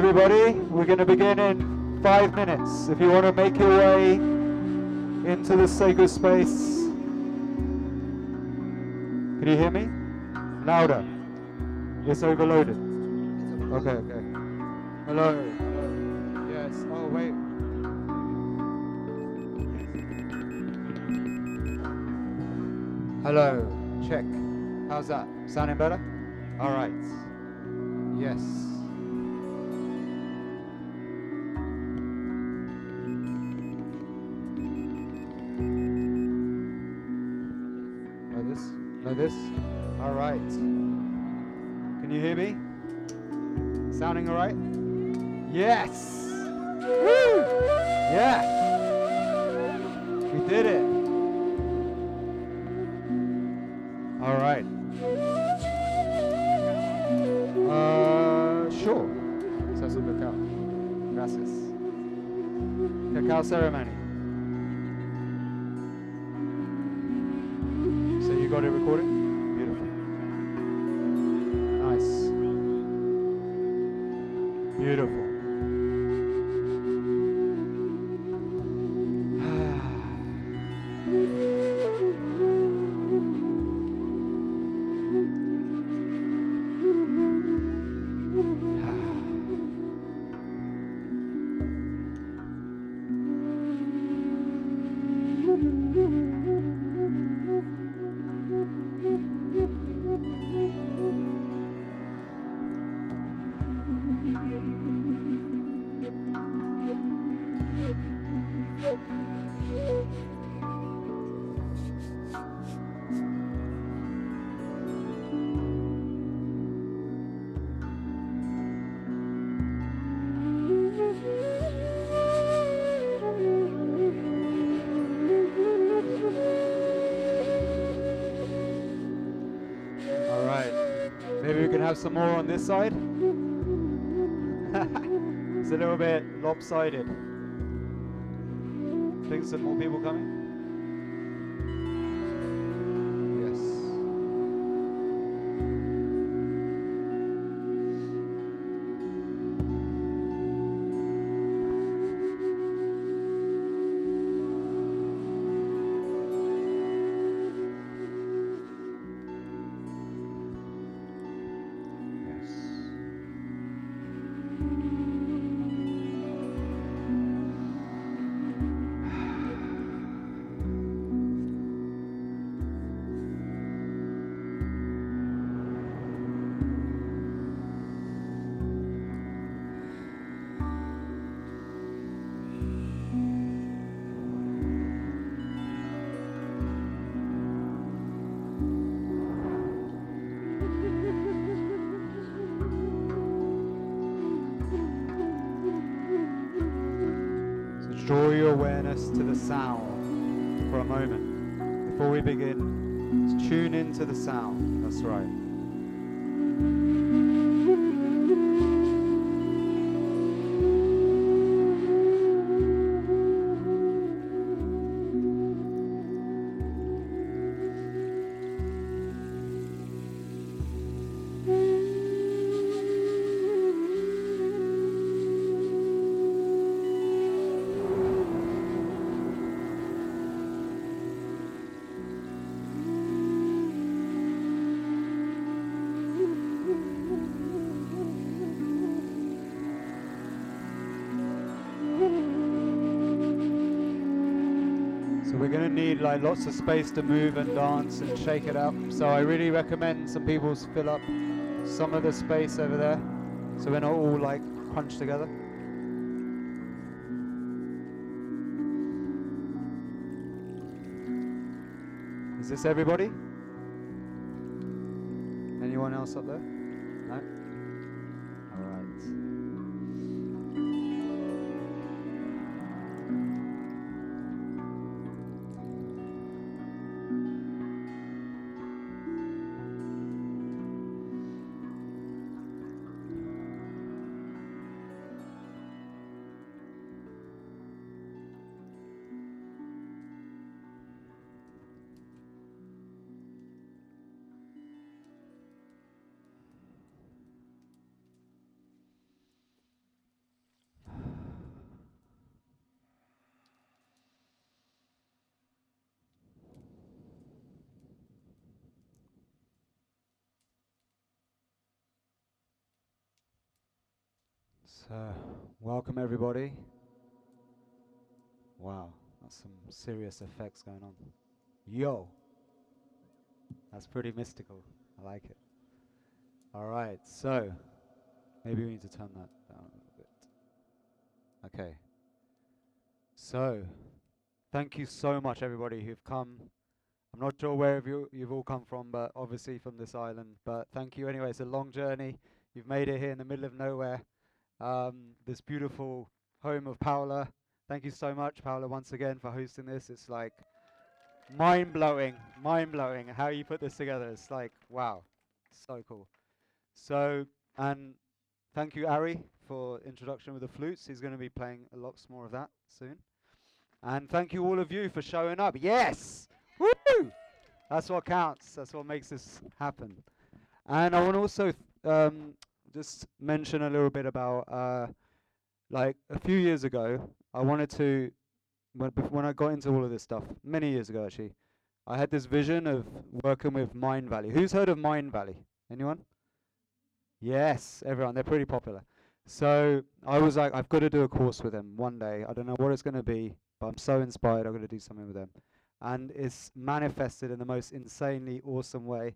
everybody, we're going to begin in five minutes. If you want to make your way into the sacred space, can you hear me? Louder. It's overloaded. Okay, okay. Hello. Hello. Yes. Oh, wait. Hello. Check. How's that? Sounding better? Ceremony. Some more on this side. it's a little bit lopsided. Think some more people coming? To the sound for a moment. Before we begin, tune into the sound. That's right. Going need like lots of space to move and dance and shake it up. So I really recommend some people fill up some of the space over there so we're not all like hunched together. Is this everybody? Everybody. Wow, that's some serious effects going on. Yo! That's pretty mystical. I like it. Alright, so, maybe we need to turn that down a little bit. Okay. So, thank you so much everybody who've come. I'm not sure where you, you've all come from, but obviously from this island. But thank you anyway. It's a long journey. You've made it here in the middle of nowhere um, this beautiful home of Paola. Thank you so much, Paola, once again for hosting this. It's like mind blowing, mind blowing how you put this together. It's like, wow, so cool. So, and thank you, Ari, for introduction with the flutes. He's going to be playing a lot more of that soon. And thank you, all of you, for showing up. Yes! Woo! That's what counts. That's what makes this happen. And I want to also um, just mention a little bit about uh, like a few years ago. I wanted to when when I got into all of this stuff many years ago actually. I had this vision of working with Mindvalley. Who's heard of Mindvalley? Anyone? Yes, everyone. They're pretty popular. So I was like, I've got to do a course with them one day. I don't know what it's going to be, but I'm so inspired. I'm going to do something with them, and it's manifested in the most insanely awesome way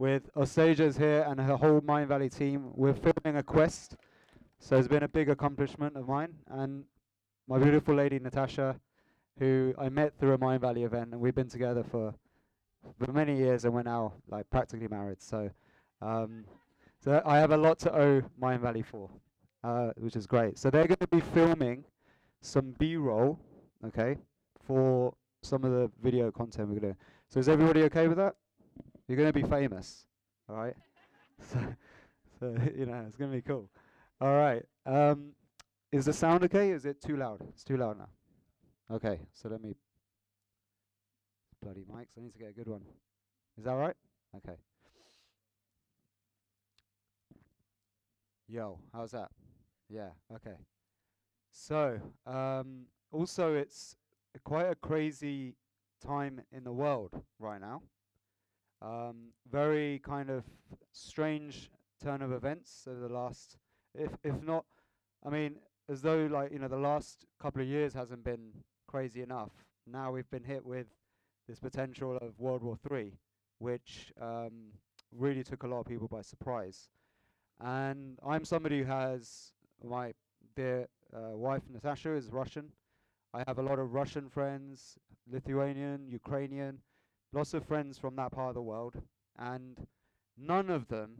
with Osages here and her whole Mindvalley team. We're filming a quest, so it's been a big accomplishment of mine. And my beautiful lady Natasha, who I met through a Mindvalley event, and we've been together for for many years, and we're now like practically married. So, um, so I have a lot to owe Mindvalley for, uh, which is great. So they're going to be filming some B-roll, okay, for some of the video content we're going to. So is everybody okay with that? You're going to be famous, all right? so, so, you know, it's going to be cool. All right. Um, is the sound okay? Is it too loud? It's too loud now. Okay, so let me. Bloody mics. I need to get a good one. Is that right? Okay. Yo, how's that? Yeah, okay. So, um, also, it's quite a crazy time in the world right now. Um, very kind of strange turn of events over the last, if if not, I mean, as though like you know the last couple of years hasn't been crazy enough. Now we've been hit with this potential of World War Three, which um, really took a lot of people by surprise. And I'm somebody who has my dear uh, wife Natasha is Russian. I have a lot of Russian friends, Lithuanian, Ukrainian, lots of friends from that part of the world, and none of them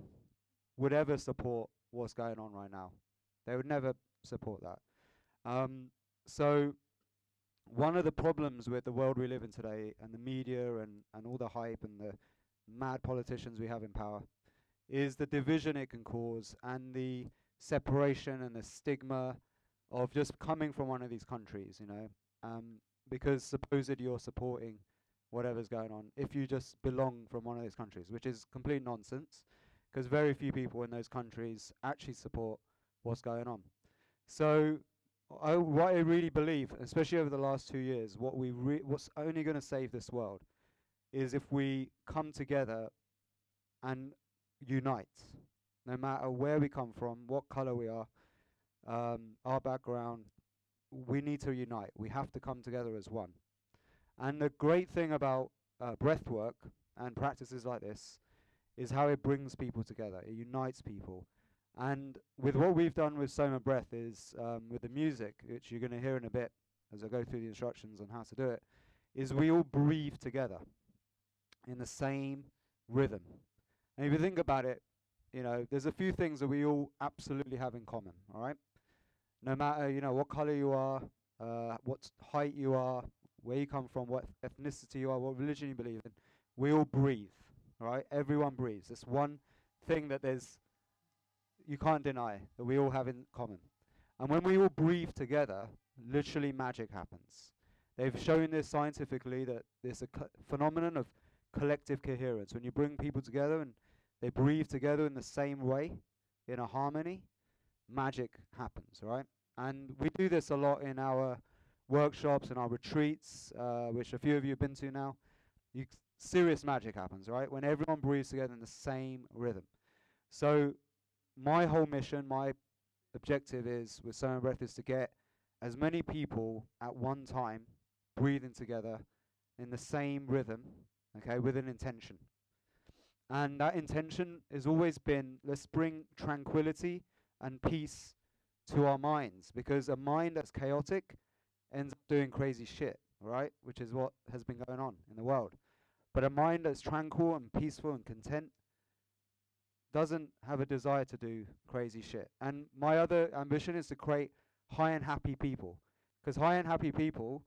would ever support what's going on right now. They would never support that. Um, so one of the problems with the world we live in today and the media and, and all the hype and the mad politicians we have in power is the division it can cause and the separation and the stigma of just coming from one of these countries, you know, um, because supposedly you're supporting whatever's going on if you just belong from one of those countries, which is complete nonsense because very few people in those countries actually support what's going on. So, I, what I really believe, especially over the last two years, what we what's only going to save this world is if we come together and unite, no matter where we come from, what color we are, um, our background. We need to unite. We have to come together as one. And the great thing about uh, breath work and practices like this is how it brings people together. It unites people. And with what we've done with Soma Breath is um, with the music, which you're going to hear in a bit as I go through the instructions on how to do it, is we all breathe together in the same rhythm. And if you think about it, you know, there's a few things that we all absolutely have in common, all right? No matter, you know, what color you are, uh, what height you are, where you come from, what ethnicity you are, what religion you believe in, we all breathe, right? Everyone breathes. It's one thing that there's, you can't deny, that we all have in common. And when we all breathe together, literally magic happens. They've shown this scientifically that there's a phenomenon of collective coherence. When you bring people together and they breathe together in the same way, in a harmony, magic happens, right? And we do this a lot in our workshops and our retreats, uh, which a few of you have been to now. You, serious magic happens, right? When everyone breathes together in the same rhythm. So, my whole mission, my objective is with Soma Breath is to get as many people at one time breathing together in the same rhythm, okay, with an intention. And that intention has always been let's bring tranquility and peace to our minds because a mind that's chaotic ends up doing crazy shit, right? Which is what has been going on in the world. But a mind that's tranquil and peaceful and content doesn't have a desire to do crazy shit. And my other ambition is to create high and happy people. Because high and happy people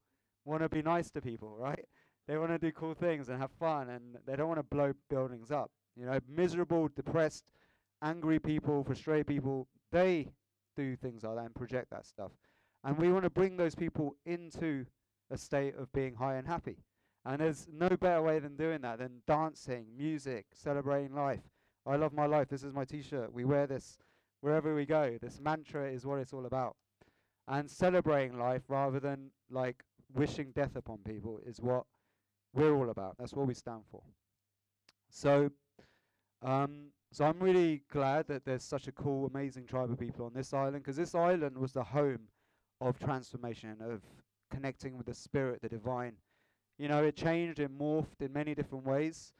want to be nice to people, right? They want to do cool things and have fun and they don't want to blow buildings up. You know, miserable, depressed, angry people, frustrated people, they do things like that and project that stuff. And we want to bring those people into a state of being high and happy. And there's no better way than doing that than dancing, music, celebrating life. I love my life. This is my t shirt. We wear this wherever we go. This mantra is what it's all about. And celebrating life rather than like wishing death upon people is what we're all about. That's what we stand for. So, um, so I'm really glad that there's such a cool, amazing tribe of people on this island because this island was the home of transformation, of connecting with the spirit, the divine. You know, it changed, it morphed in many different ways.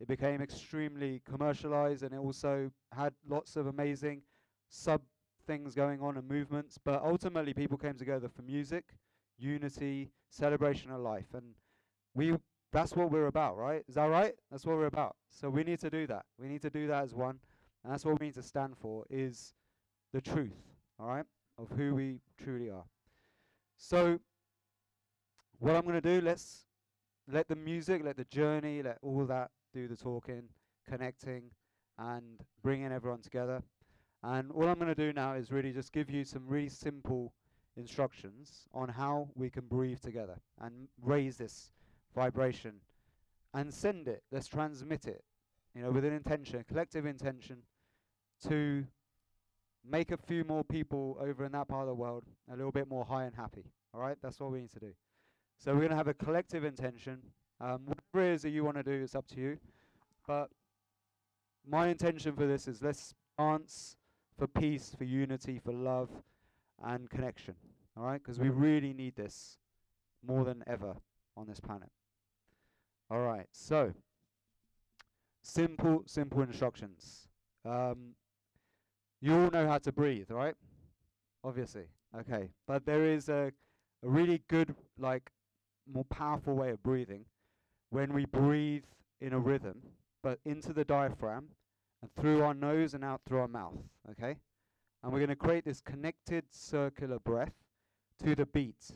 It became extremely commercialized and it also had lots of amazing sub things going on and movements. But ultimately, people came together for music, unity, celebration of life. And we that's what we're about, right? Is that right? That's what we're about. So we need to do that. We need to do that as one. And that's what we need to stand for is the truth, all right, of who we truly are. So what I'm going to do, let's let the music, let the journey, let all that do the talking, connecting, and bringing everyone together. And all I'm going to do now is really just give you some really simple instructions on how we can breathe together and raise this vibration and send it. Let's transmit it, you know, with an intention, collective intention to make a few more people over in that part of the world a little bit more high and happy. All right, that's what we need to do. So we're going to have a collective intention. Um, whatever it is that you want to do, it's up to you. But my intention for this is let's dance for peace, for unity, for love, and connection. All right, because we really need this more than ever on this planet. All right, so simple, simple instructions. Um, you all know how to breathe, right? Obviously. Okay, but there is a, a really good, like, more powerful way of breathing when we breathe in a rhythm, but into the diaphragm and through our nose and out through our mouth. Okay, and we're going to create this connected circular breath to the beat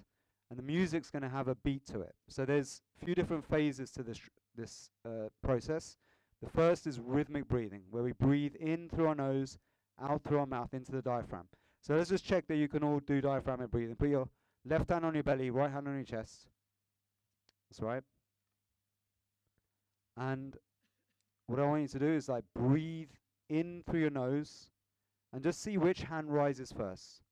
and the music's going to have a beat to it. So there's a few different phases to this this uh, process. The first is rhythmic breathing, where we breathe in through our nose, out through our mouth into the diaphragm. So let's just check that you can all do diaphragmatic breathing. Put your left hand on your belly, right hand on your chest. That's right. And what I want you to do is like breathe in through your nose and just see which hand rises first.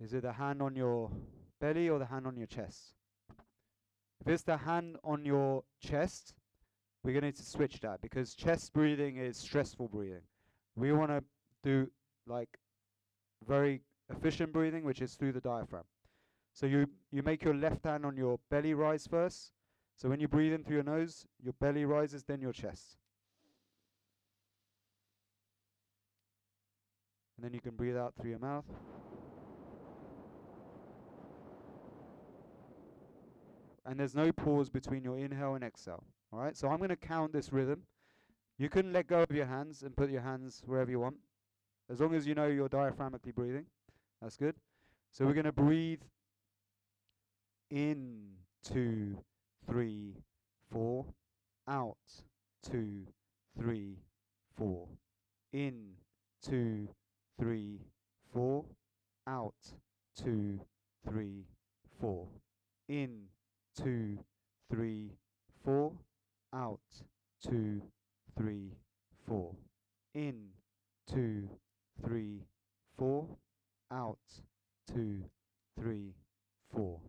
Is it the hand on your belly or the hand on your chest? If it's the hand on your chest, we're going to need to switch that because chest breathing is stressful breathing. We want to do like very efficient breathing, which is through the diaphragm. So you, you make your left hand on your belly rise first. So when you breathe in through your nose, your belly rises, then your chest. And then you can breathe out through your mouth. And there's no pause between your inhale and exhale. All right, so I'm going to count this rhythm. You can let go of your hands and put your hands wherever you want, as long as you know you're diaphragmically breathing. That's good. So we're going to breathe in, two, three, four. Out, two, three, four. In, two, three, four. Out, two, three, four. In, two, three, four. Out, two, three, four. In, two, three, four. Out, two, three, four.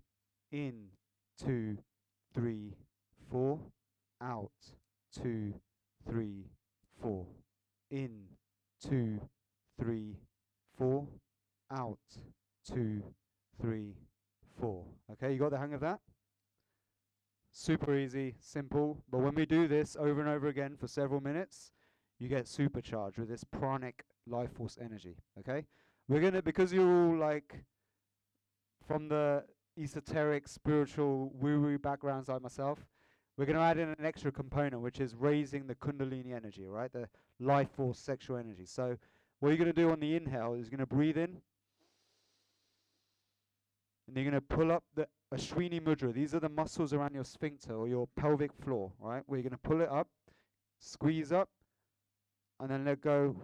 In, two, three, four. Out, two, three, four. In, two, three, four. Out, two, three, four. Okay, you got the hang of that? Super easy, simple. But when we do this over and over again for several minutes, you get supercharged with this pranic life force energy. Okay? We're gonna because you're all like from the esoteric, spiritual, woo-woo backgrounds like myself, we're to add in an extra component, which is raising the kundalini energy, right? The life force sexual energy. So what you're to do on the inhale is you're to breathe in, and you're to pull up the Ashwini Mudra. These are the muscles around your sphincter or your pelvic floor, right? Where you're going to pull it up, squeeze up, and then let go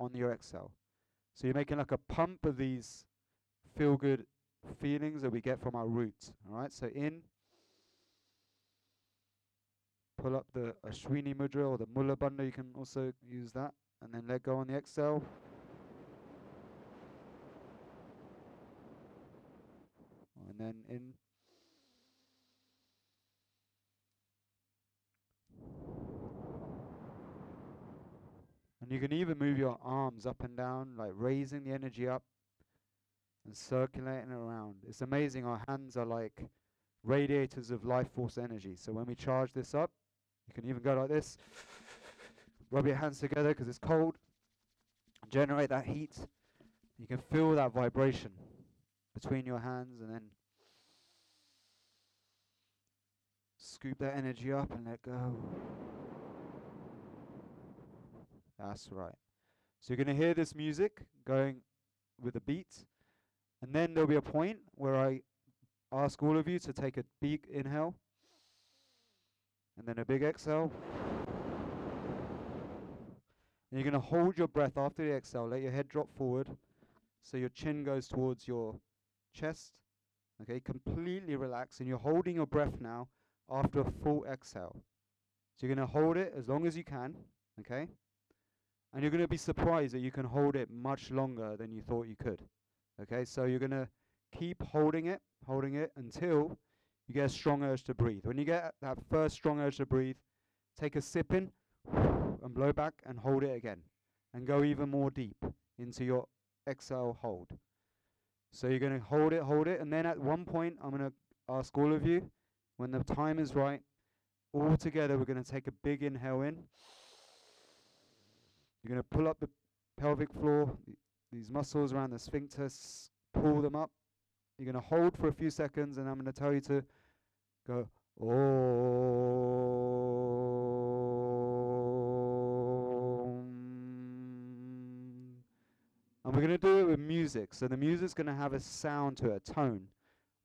on your exhale. So you're making like a pump of these feel good feelings that we get from our roots. All right, so in, pull up the Ashwini Mudra or the Mula Bandha, you can also use that, and then let go on the exhale. And then in. And you can even move your arms up and down, like raising the energy up and circulating around. It's amazing. Our hands are like radiators of life force energy. So when we charge this up, you can even go like this. Rub your hands together because it's cold. Generate that heat. You can feel that vibration between your hands and then scoop that energy up and let go. That's right. So you're going to hear this music going with a beat, and then there'll be a point where I ask all of you to take a big inhale, and then a big exhale. And you're going to hold your breath after the exhale. Let your head drop forward so your chin goes towards your chest. Okay, completely relax. And you're holding your breath now after a full exhale. So you're going to hold it as long as you can. Okay? And you're going to be surprised that you can hold it much longer than you thought you could. Okay, so you're going to keep holding it, holding it until you get a strong urge to breathe. When you get that first strong urge to breathe, take a sip in and blow back and hold it again. And go even more deep into your exhale hold. So you're going to hold it, hold it, and then at one point, I'm going to ask all of you, when the time is right, all together, we're going to take a big inhale in. You're going to pull up the pelvic floor, these muscles around the sphincter, pull them up. You're going to hold for a few seconds, and I'm going to tell you to go, Om. And we're going to do it with music. So the music's going to have a sound to it, a tone.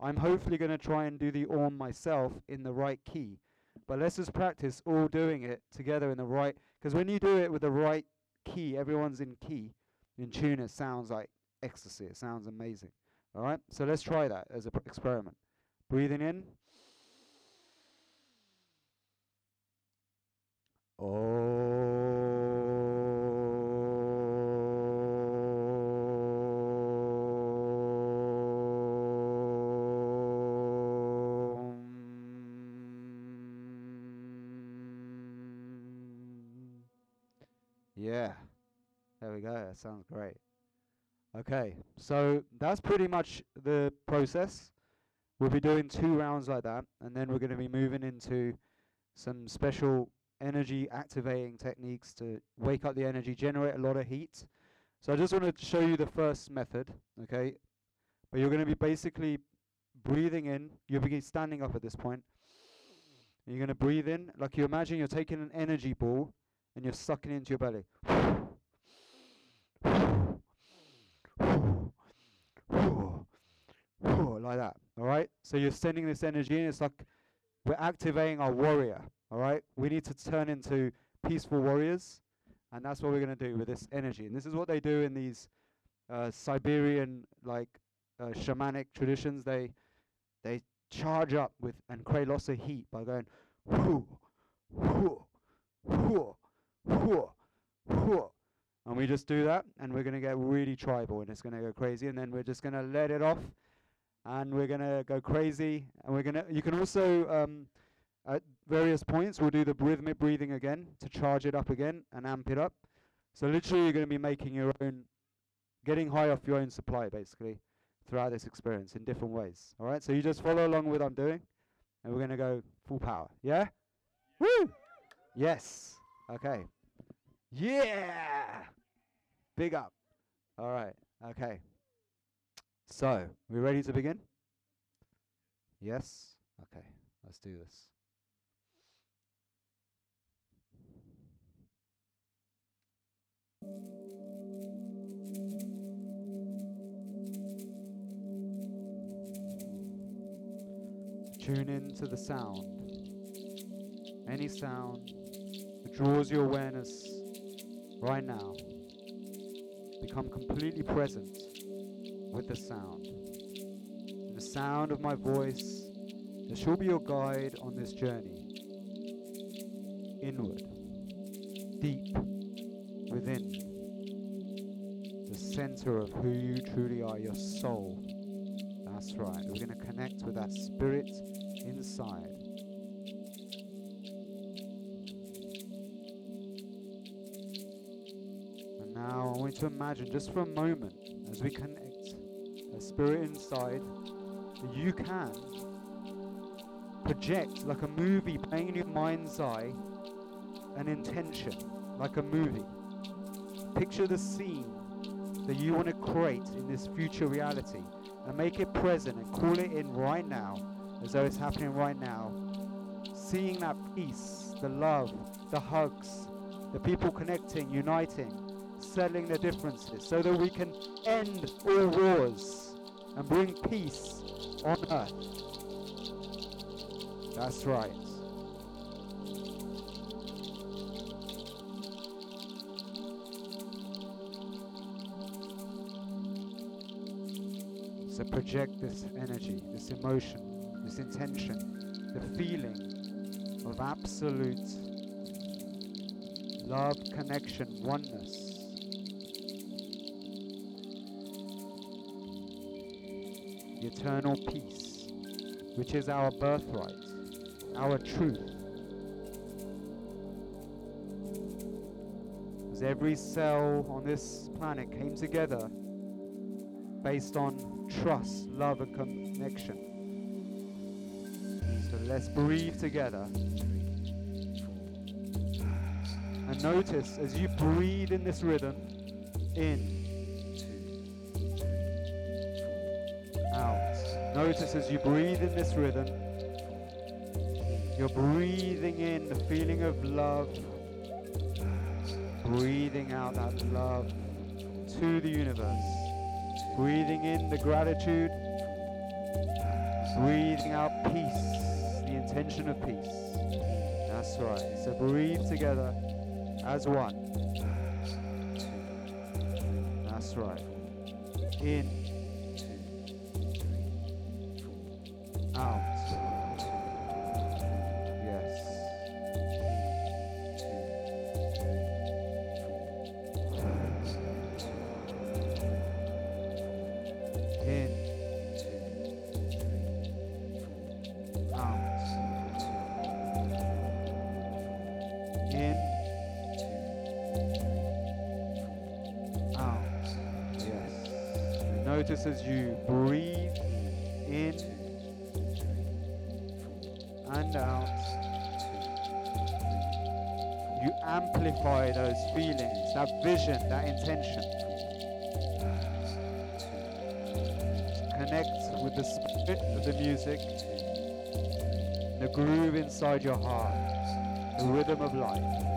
I'm hopefully going to try and do the Om myself in the right key. But let's just practice all doing it together in the right. Because when you do it with the right key, everyone's in key, in tune, it sounds like ecstasy. It sounds amazing. All right? So let's try that as an experiment. Breathing in. Oh. That sounds great. Okay, so that's pretty much the process. We'll be doing two rounds like that, and then we're going to be moving into some special energy activating techniques to wake up the energy, generate a lot of heat. So I just want to show you the first method, okay? But you're going to be basically breathing in. You'll be standing up at this point. You're going to breathe in, like you imagine you're taking an energy ball and you're sucking it into your belly. Like that. All right. So you're sending this energy in. It's like we're activating our warrior. All right. We need to turn into peaceful warriors, and that's what we're going to do with this energy. And this is what they do in these uh, Siberian like uh, shamanic traditions. They they charge up with and create lots of heat by going whoo, whoo, whoo, whoo, whoo. And we just do that, and we're going to get really tribal, and it's going to go crazy, and then we're just going to let it off and we're gonna go crazy. And we're gonna. You can also um, at various points we'll do the rhythmic breathing again to charge it up again and amp it up. So literally, you're gonna be making your own, getting high off your own supply basically throughout this experience in different ways. All right. So you just follow along with what I'm doing, and we're gonna go full power. Yeah. Woo. Yes. Okay. Yeah. Big up. All right. Okay. So, we ready to begin? Yes? Okay, let's do this. Tune in to the sound. Any sound that draws your awareness right now. Become completely present with the sound. the sound of my voice that shall be your guide on this journey. Inward, deep within, the center of who you truly are, your soul. That's right. We're going to connect with that spirit inside. And now I want you to imagine just for a moment as we connect spirit inside, that you can project like a movie playing in your mind's eye an intention, like a movie. Picture the scene that you want to create in this future reality and make it present and call it in right now as though it's happening right now. Seeing that peace, the love, the hugs, the people connecting, uniting, settling their differences so that we can end all wars and bring peace on earth. That's right. So project this energy, this emotion, this intention, the feeling of absolute love, connection, oneness eternal peace, which is our birthright, our truth. As every cell on this planet came together based on trust, love, and connection. So let's breathe together. And notice as you breathe in this rhythm, in Notice as you breathe in this rhythm, you're breathing in the feeling of love, breathing out that love to the universe, breathing in the gratitude, breathing out peace, the intention of peace. That's right. So breathe together as one. That's right. In. Notice as you breathe in and out, you amplify those feelings, that vision, that intention. Connect with the spirit of the music, the groove inside your heart, the rhythm of life.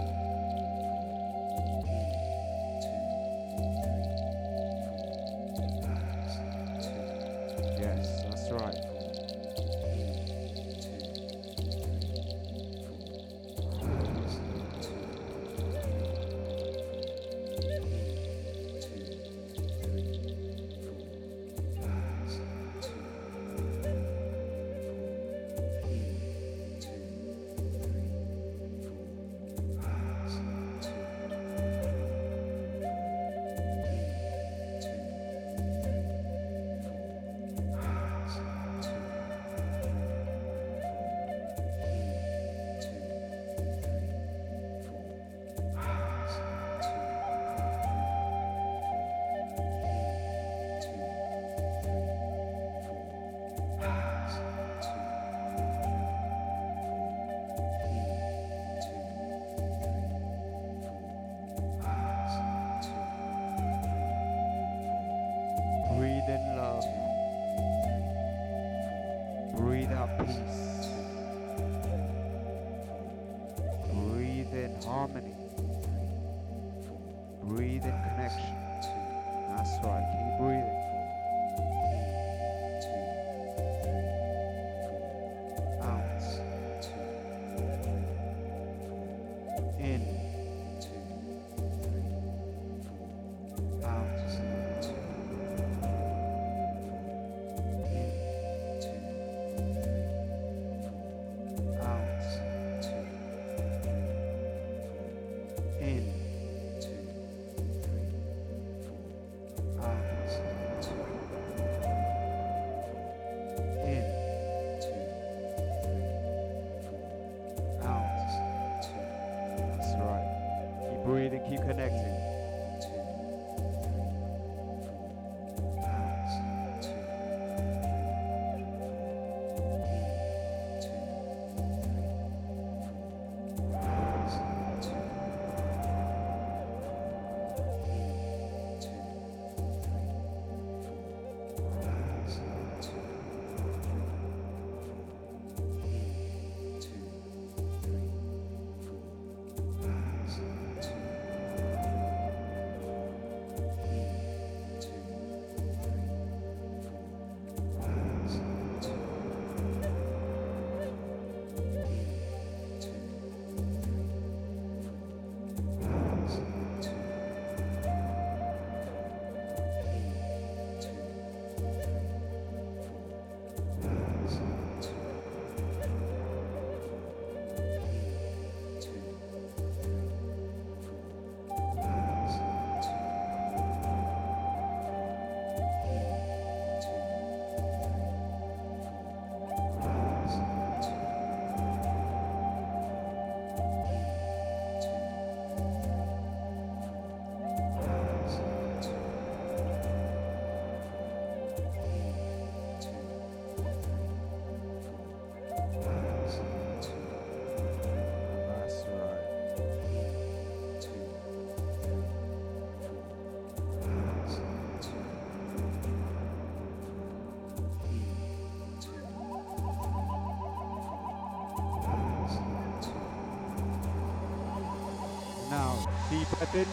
Breath in.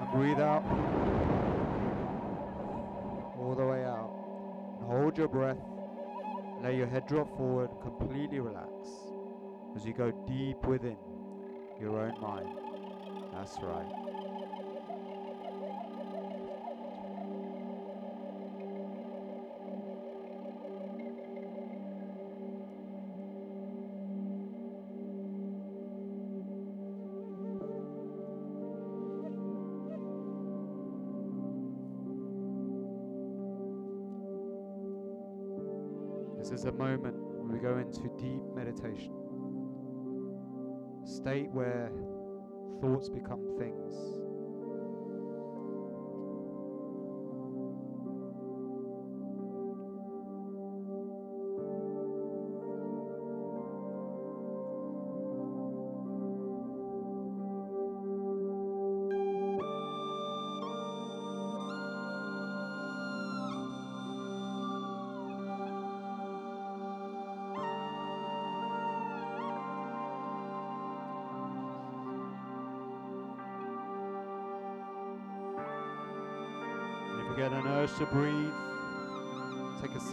And breathe out. All the way out. And hold your breath. Let your head drop forward. Completely relax. As you go deep within your own mind. That's right. Is a moment when we go into deep meditation. A state where thoughts become things.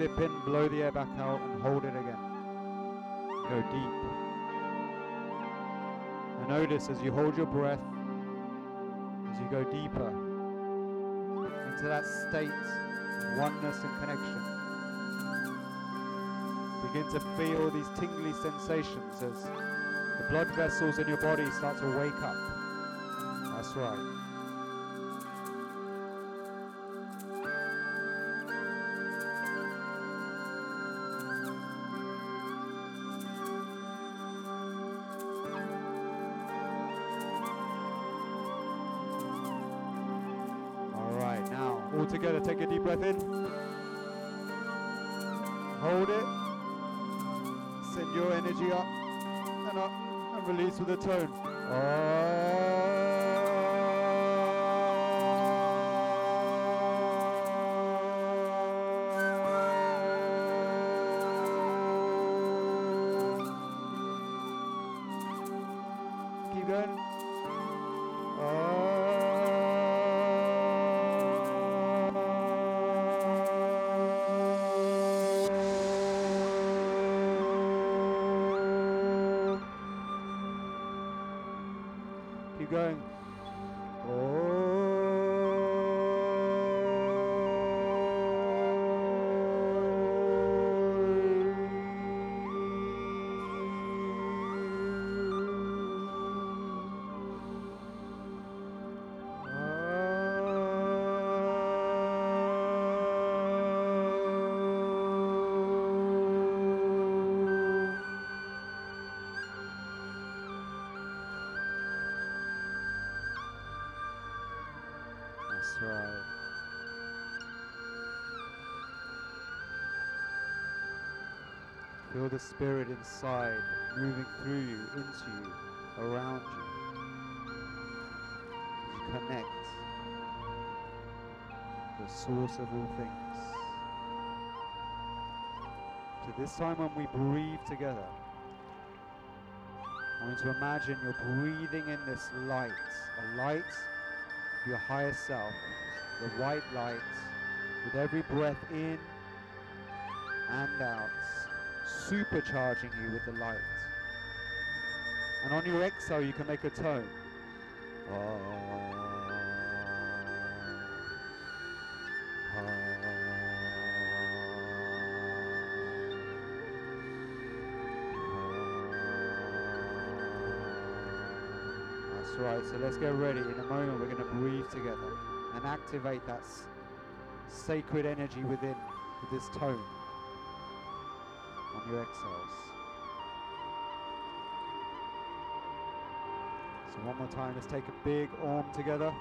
Sip in, blow the air back out, and hold it again. Go deep. And notice as you hold your breath, as you go deeper into that state of oneness and connection. Begin to feel these tingly sensations as the blood vessels in your body start to wake up. That's right. Spirit inside, moving through you, into you, around you. You connect the source of all things. So this time when we breathe together, I want you to imagine you're breathing in this light, a light of your higher self, the white light, with every breath in and out supercharging you with the light. And on your exhale, you can make a tone. That's right, so let's get ready. In a moment, we're going to breathe together and activate that sacred energy within with this tone So one more time, let's take a big arm together.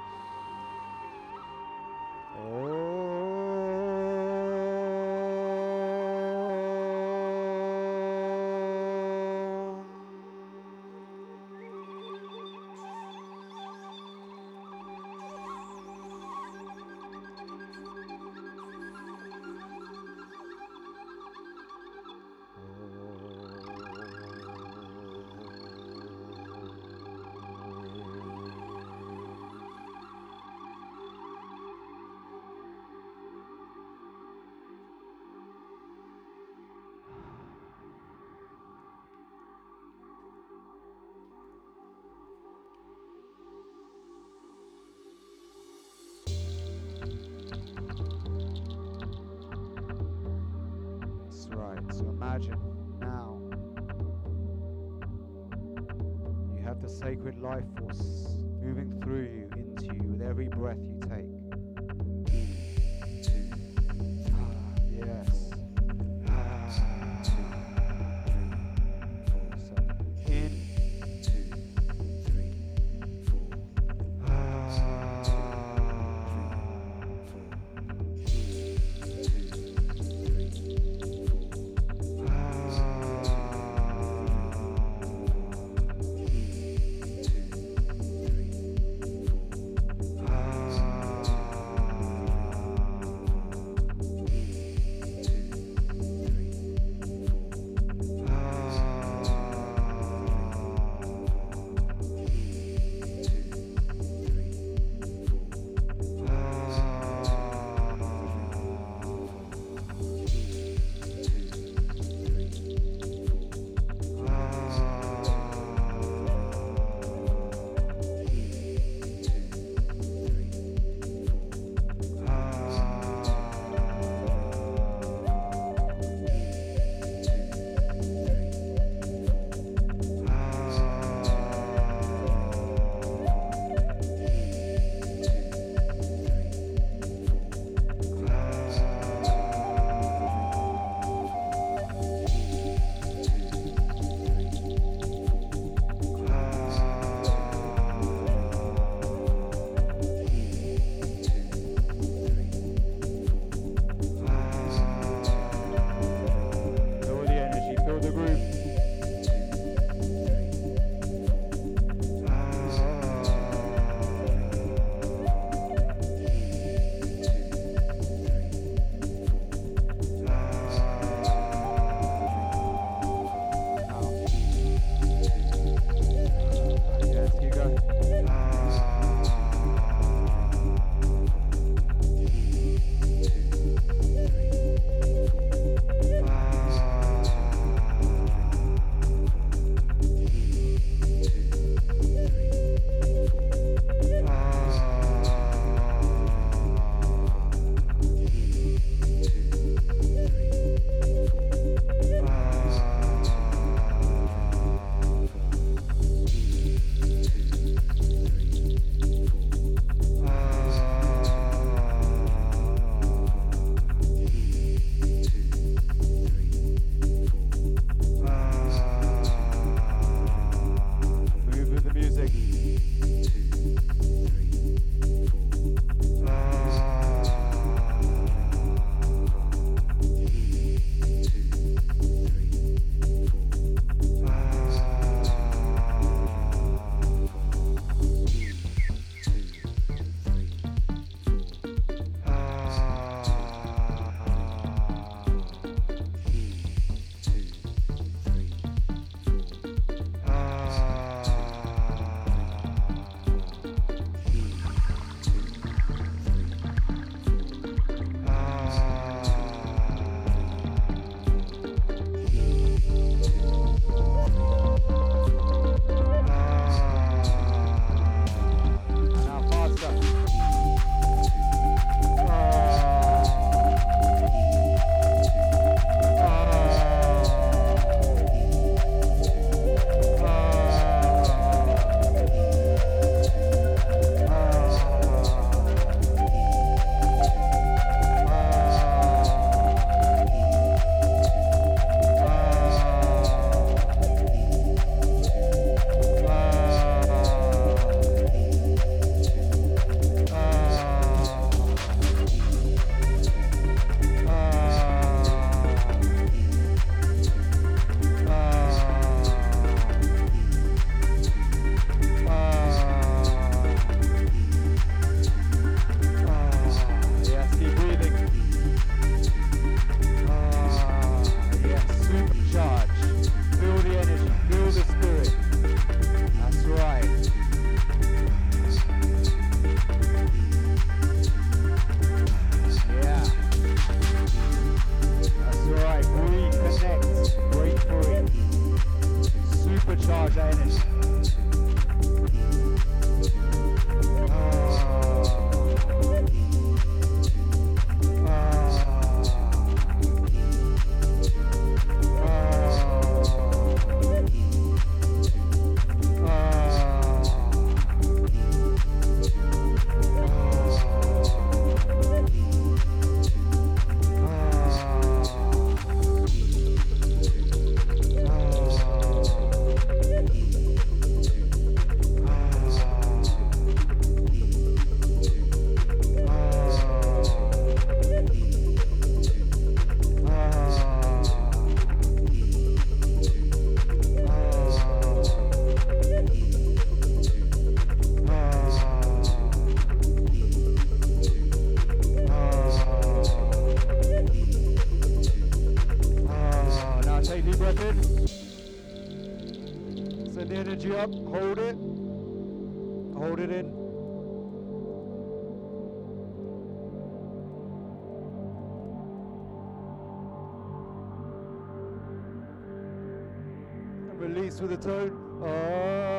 Release with a tone. Ah.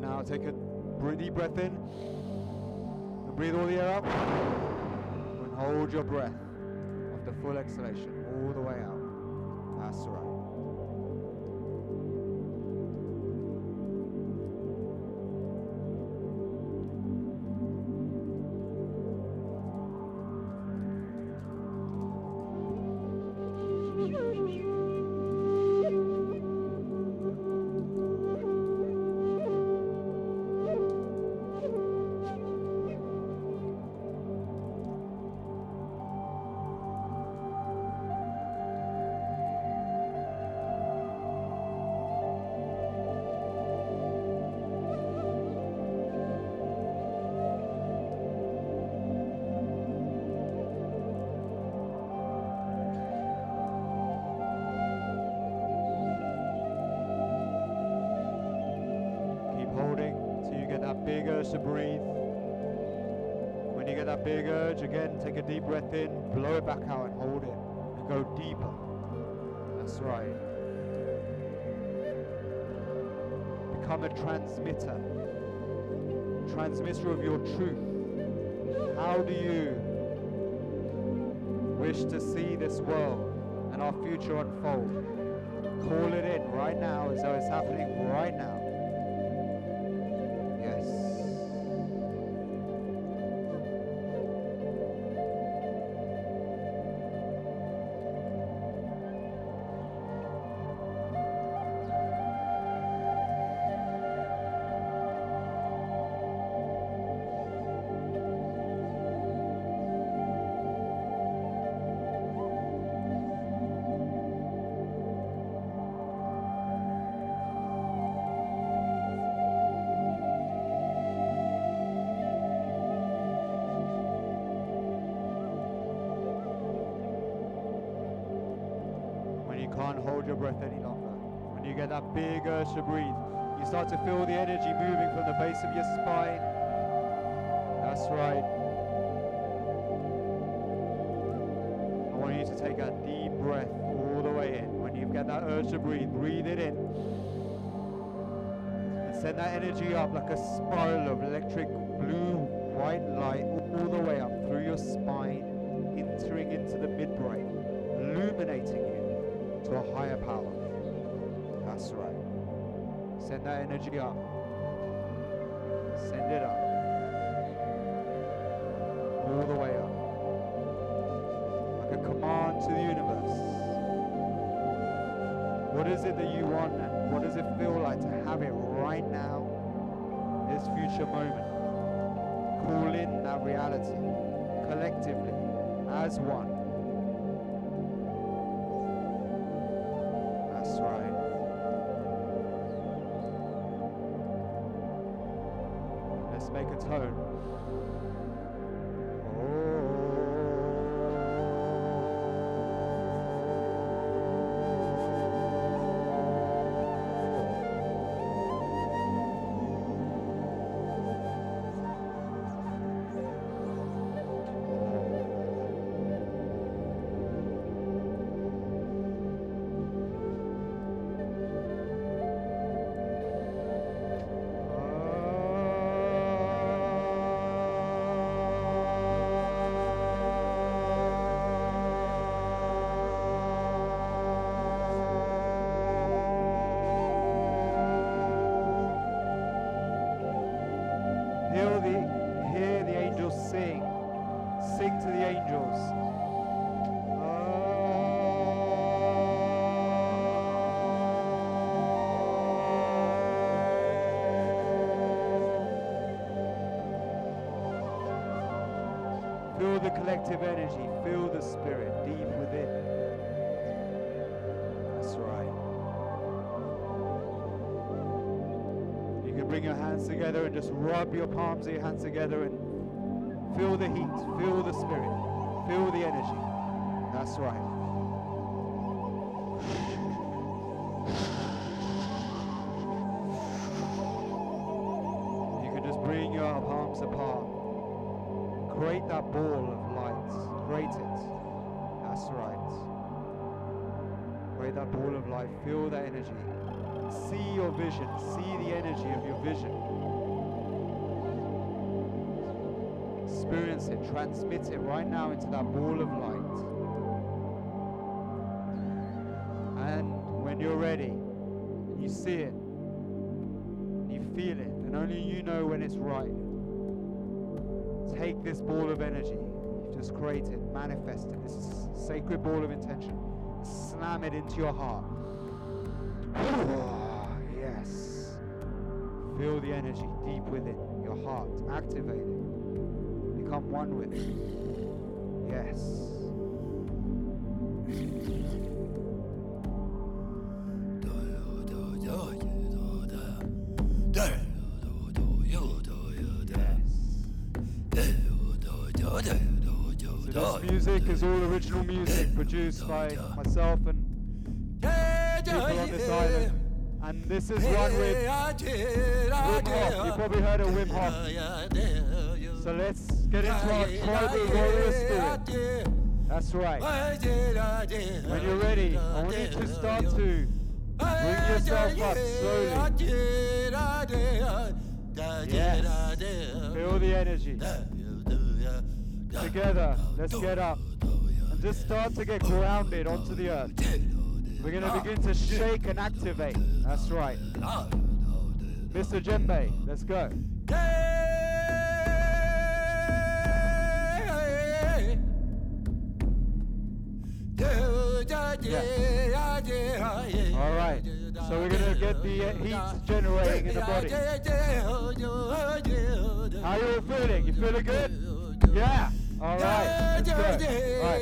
now take a deep breath in and breathe all the air out to transmitter. Transmitter of your truth. How do you wish to see this world? And our future unfold. Call it in right now as though it's happening right now. To breathe. You start to feel the energy moving from the base of your spine. That's right. I want you to take a deep breath all the way in. When you get that urge to breathe, breathe it in. And send that energy up like a spiral of electric blue, white light all the way up through your spine, entering into the midbrain, you to a higher power. That's right. Send that energy up. Send it up. All the way up. Like a command to the universe. What is it that you want and what does it feel like to have it right now, this future moment? Call in that reality collectively as one. Collective energy. Feel the spirit deep within. That's right. You can bring your hands together and just rub your palms of your hands together and feel the heat, feel the spirit, feel the energy. That's right. That ball of light. Feel that energy. See your vision. See the energy of your vision. Experience it. Transmit it right now into that ball of light. And when you're ready, you see it, you feel it, and only you know when it's right. Take this ball of energy you've just created, manifest it, this sacred ball of intention. Slam it into your heart. yes. Feel the energy deep within your heart. Activate it. Become one with it. Yes. Is all original music produced by myself and people on this island. And this is one with Wim Hof. You probably heard of Wim Hof. So let's get into our tribal warrior spirit. That's right. When you're ready, I want you to start to bring yourself up slowly. Yes. Feel the energy. Together, let's get up just start to get grounded onto the earth. We're going to begin to shake and activate. That's right. Mr. Djembe, let's go. All right. So we're going to get the uh, heat generating in the body. How you all feeling? You feeling good? Yeah. All right. Let's go. All right.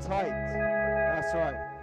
Tight. That's right.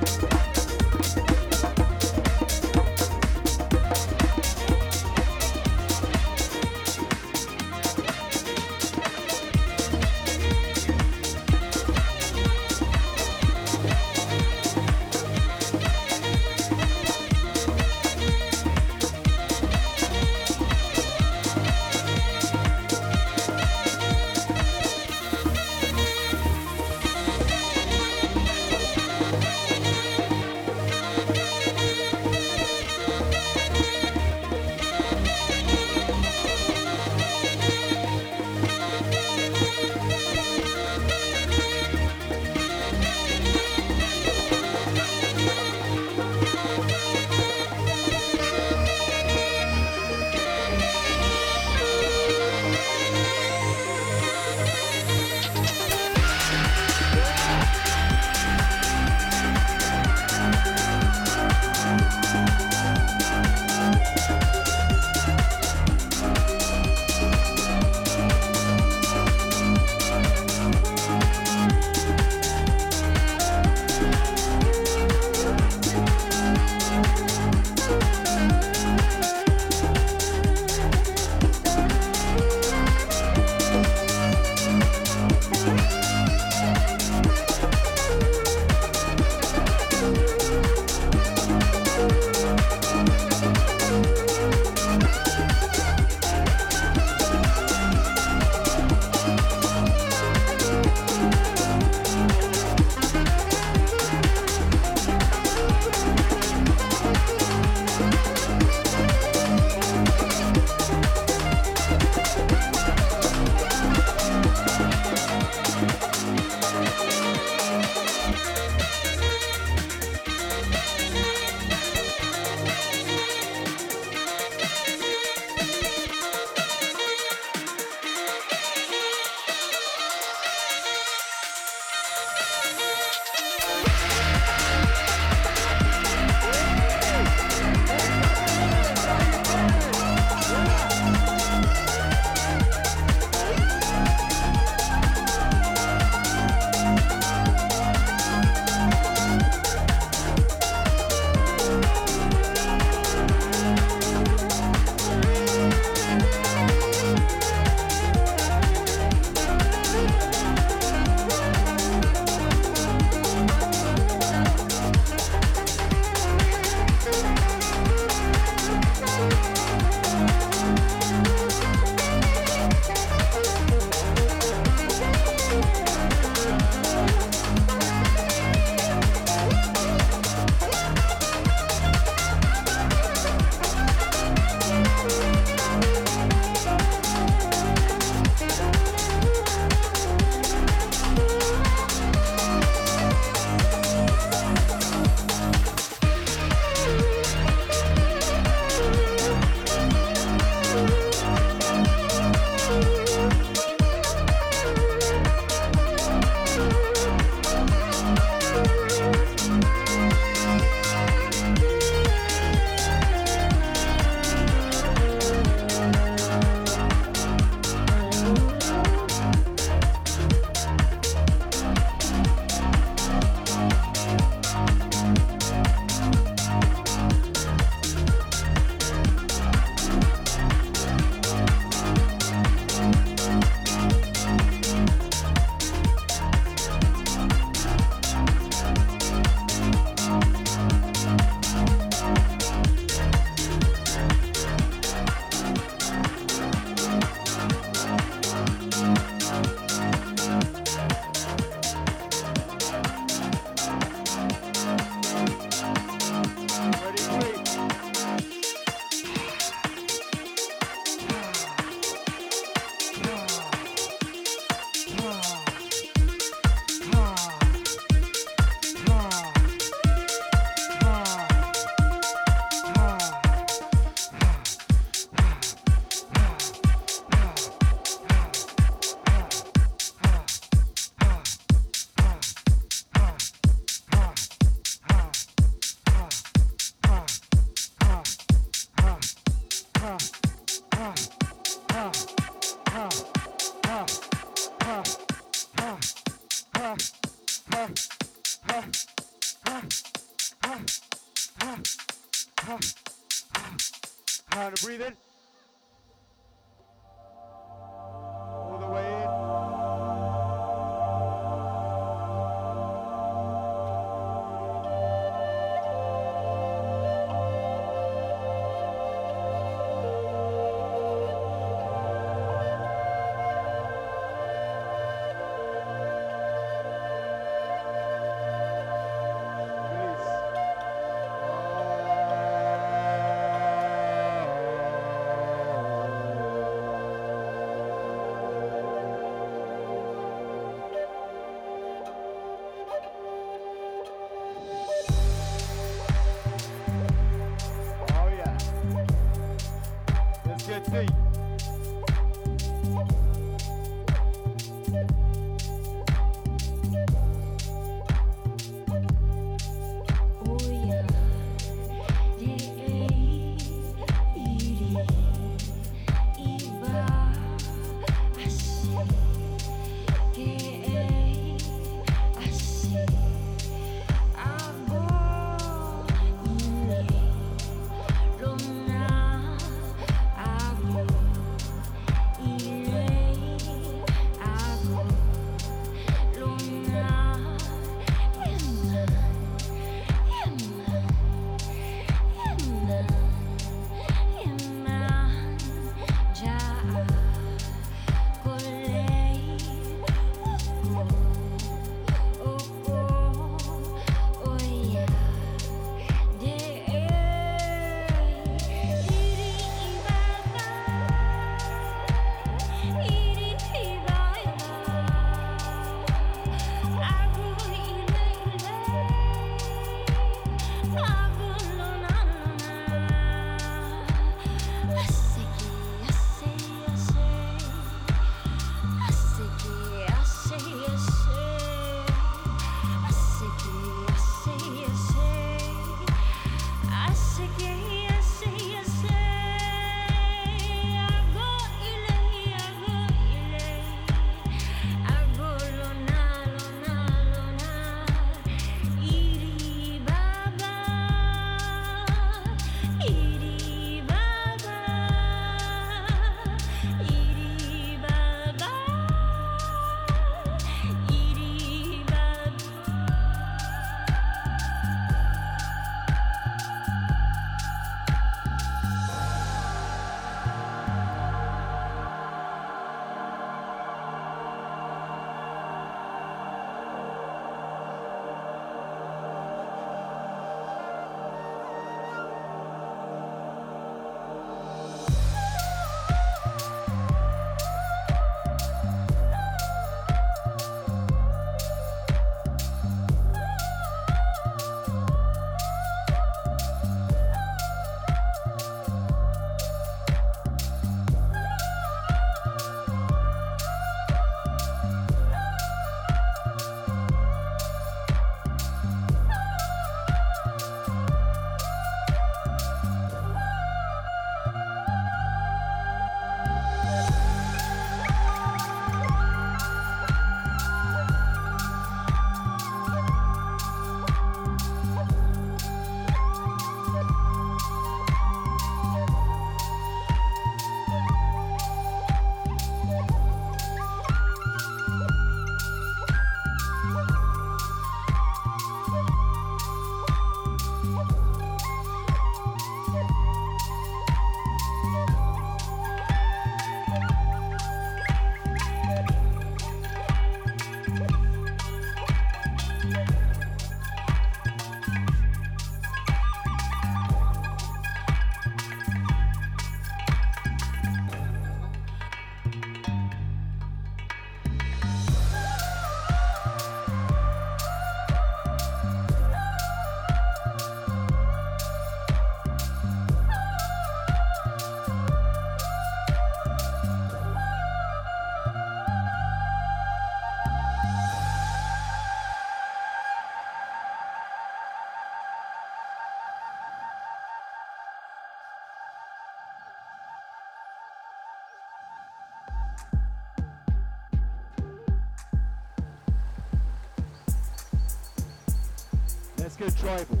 Tribal.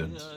Transcendence,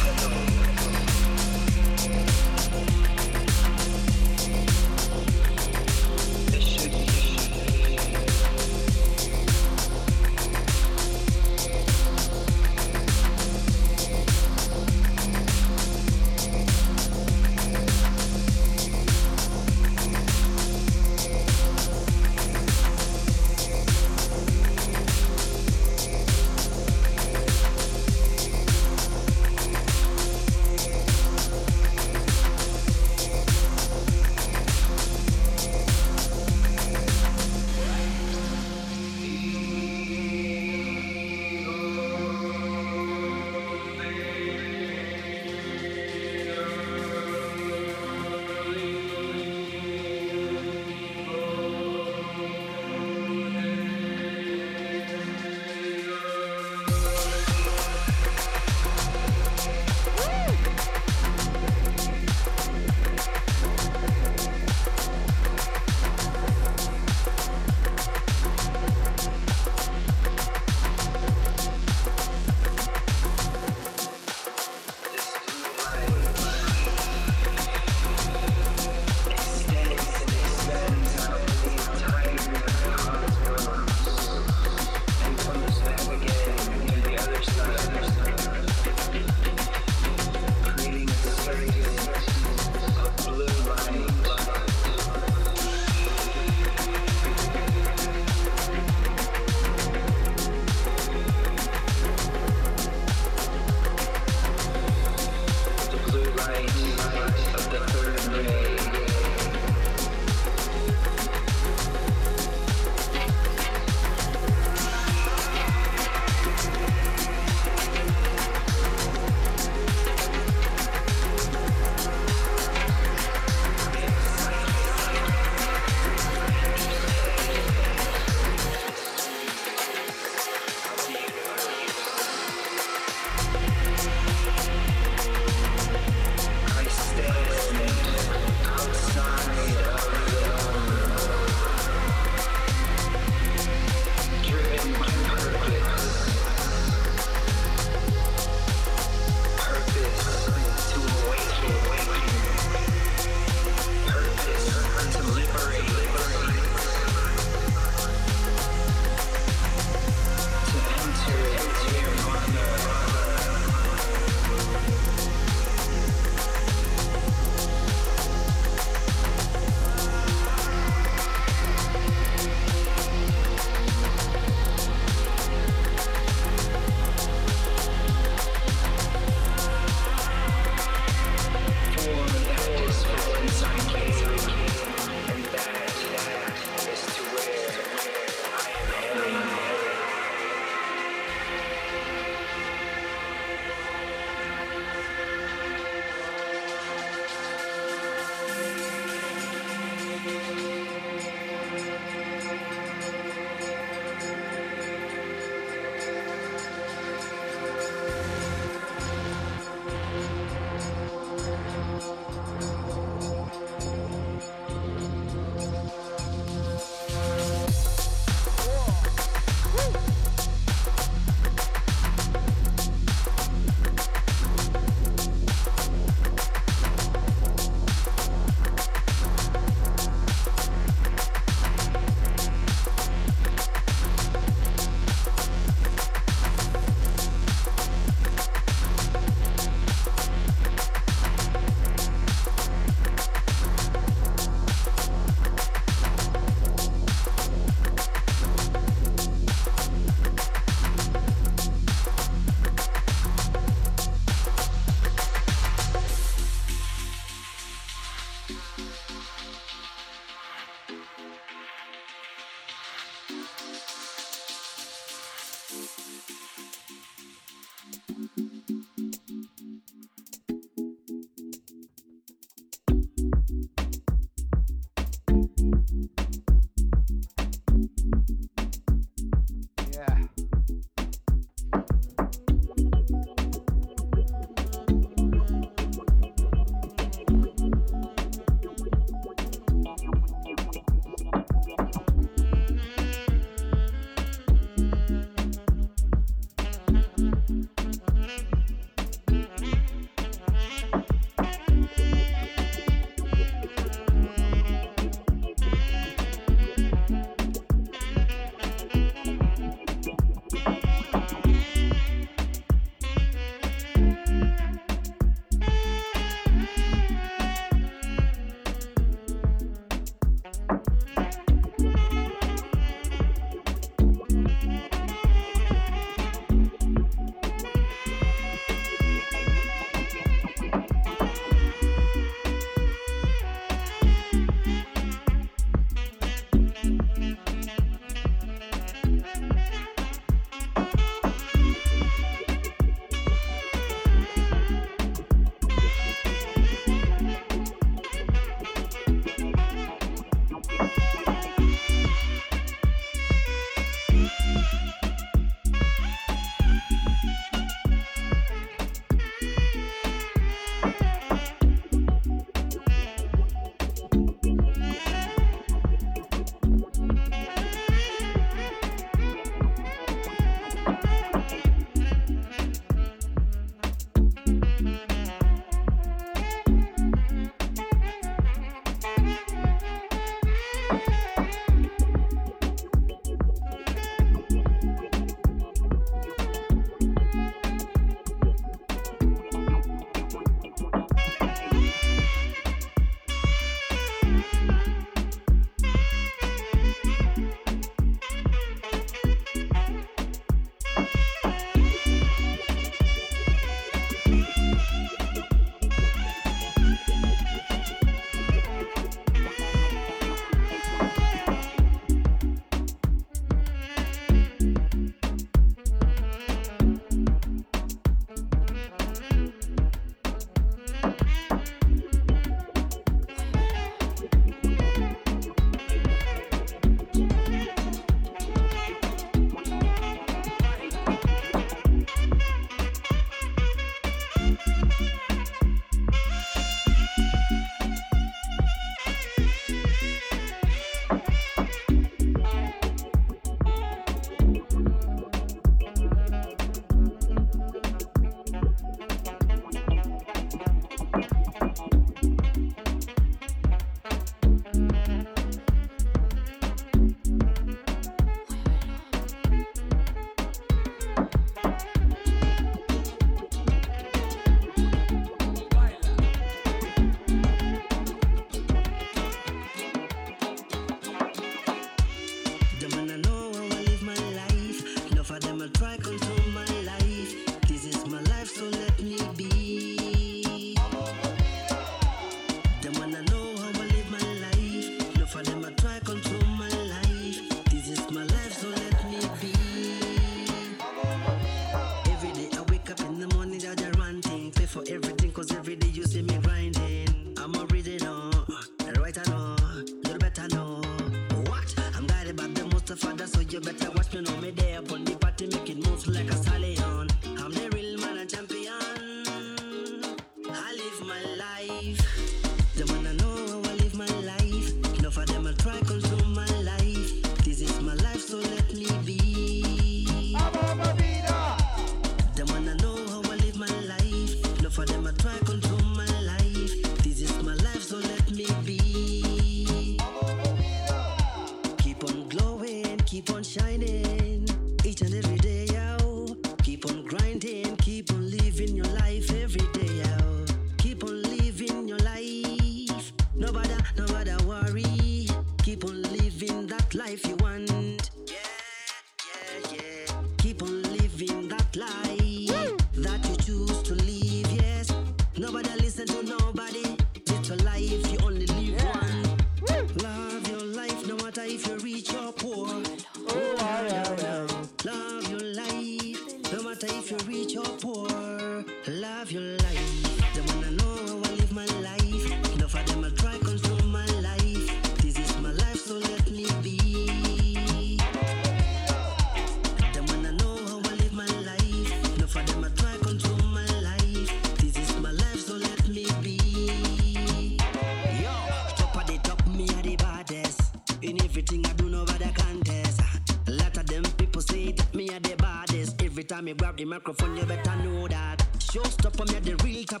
the microphone, you better know that. Show stop from me the real top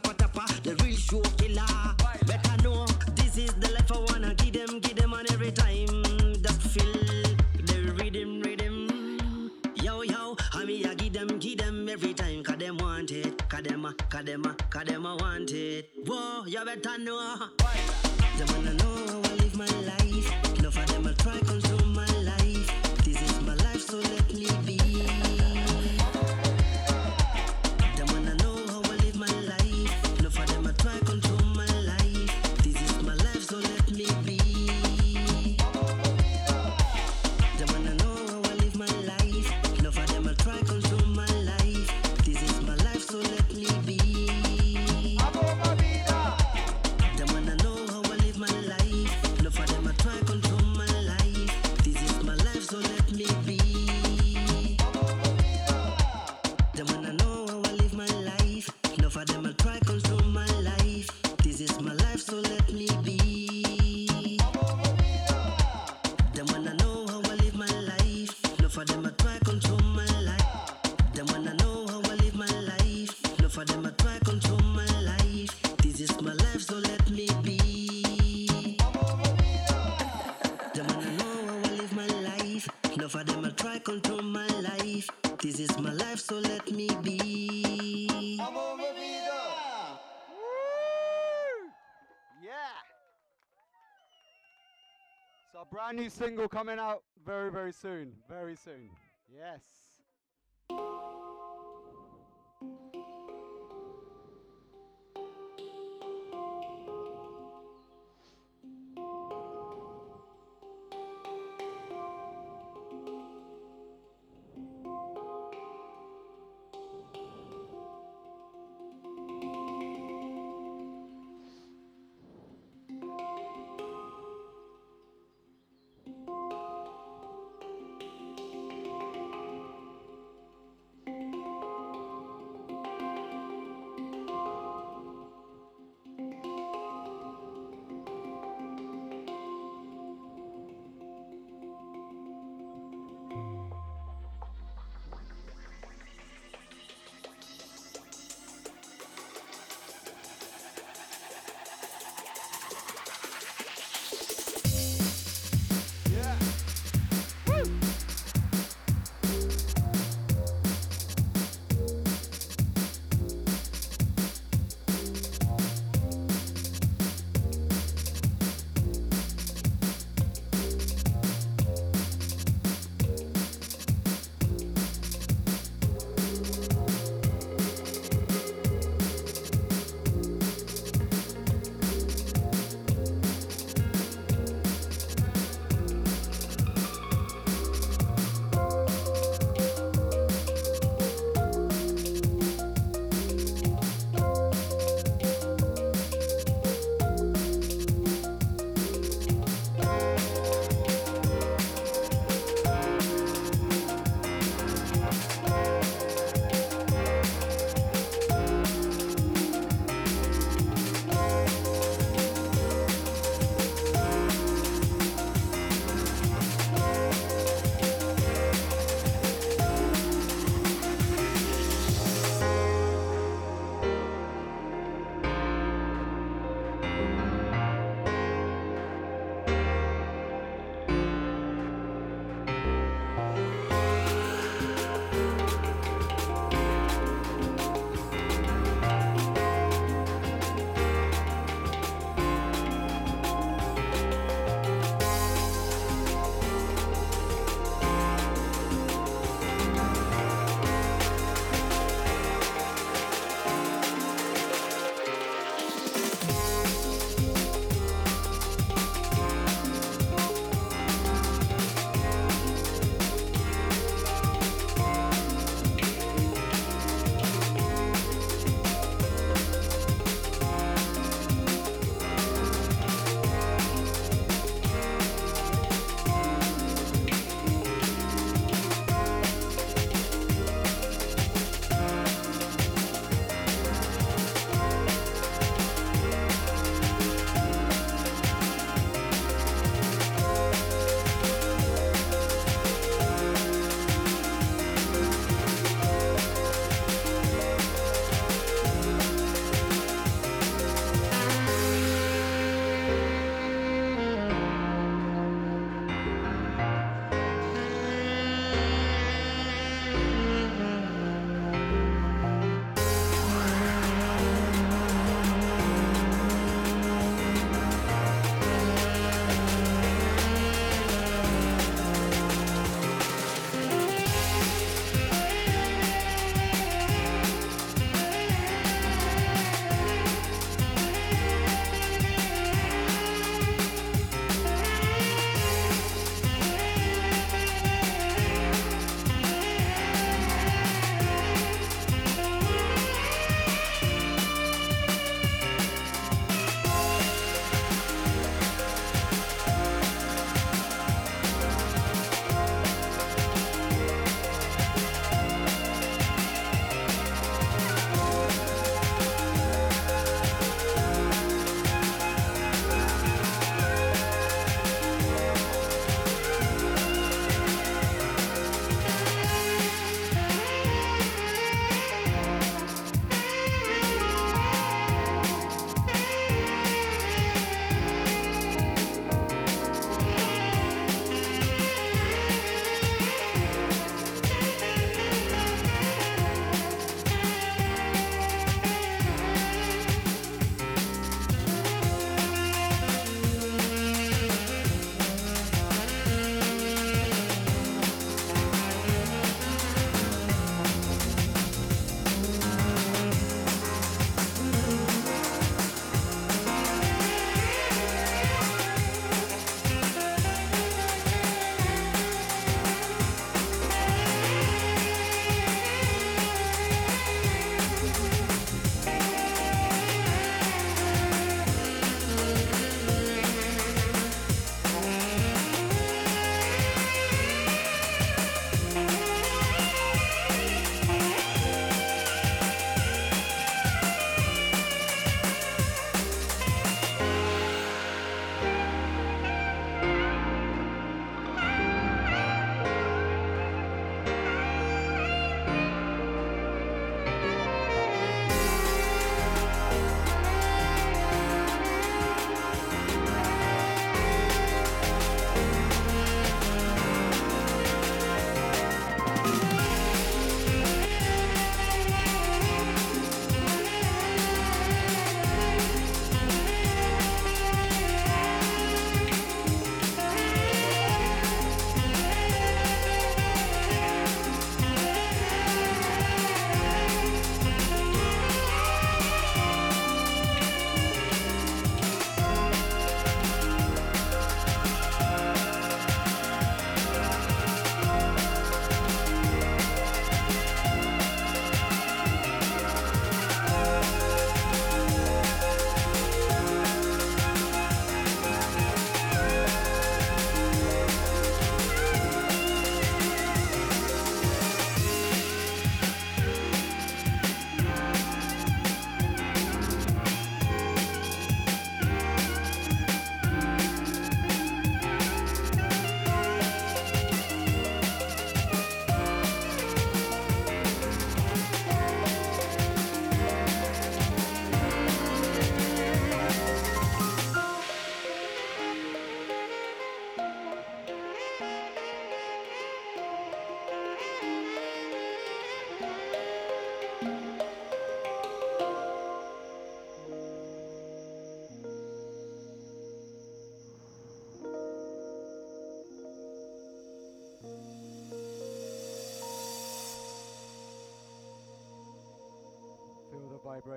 So brand new single coming out very, very soon. Very soon. Yes.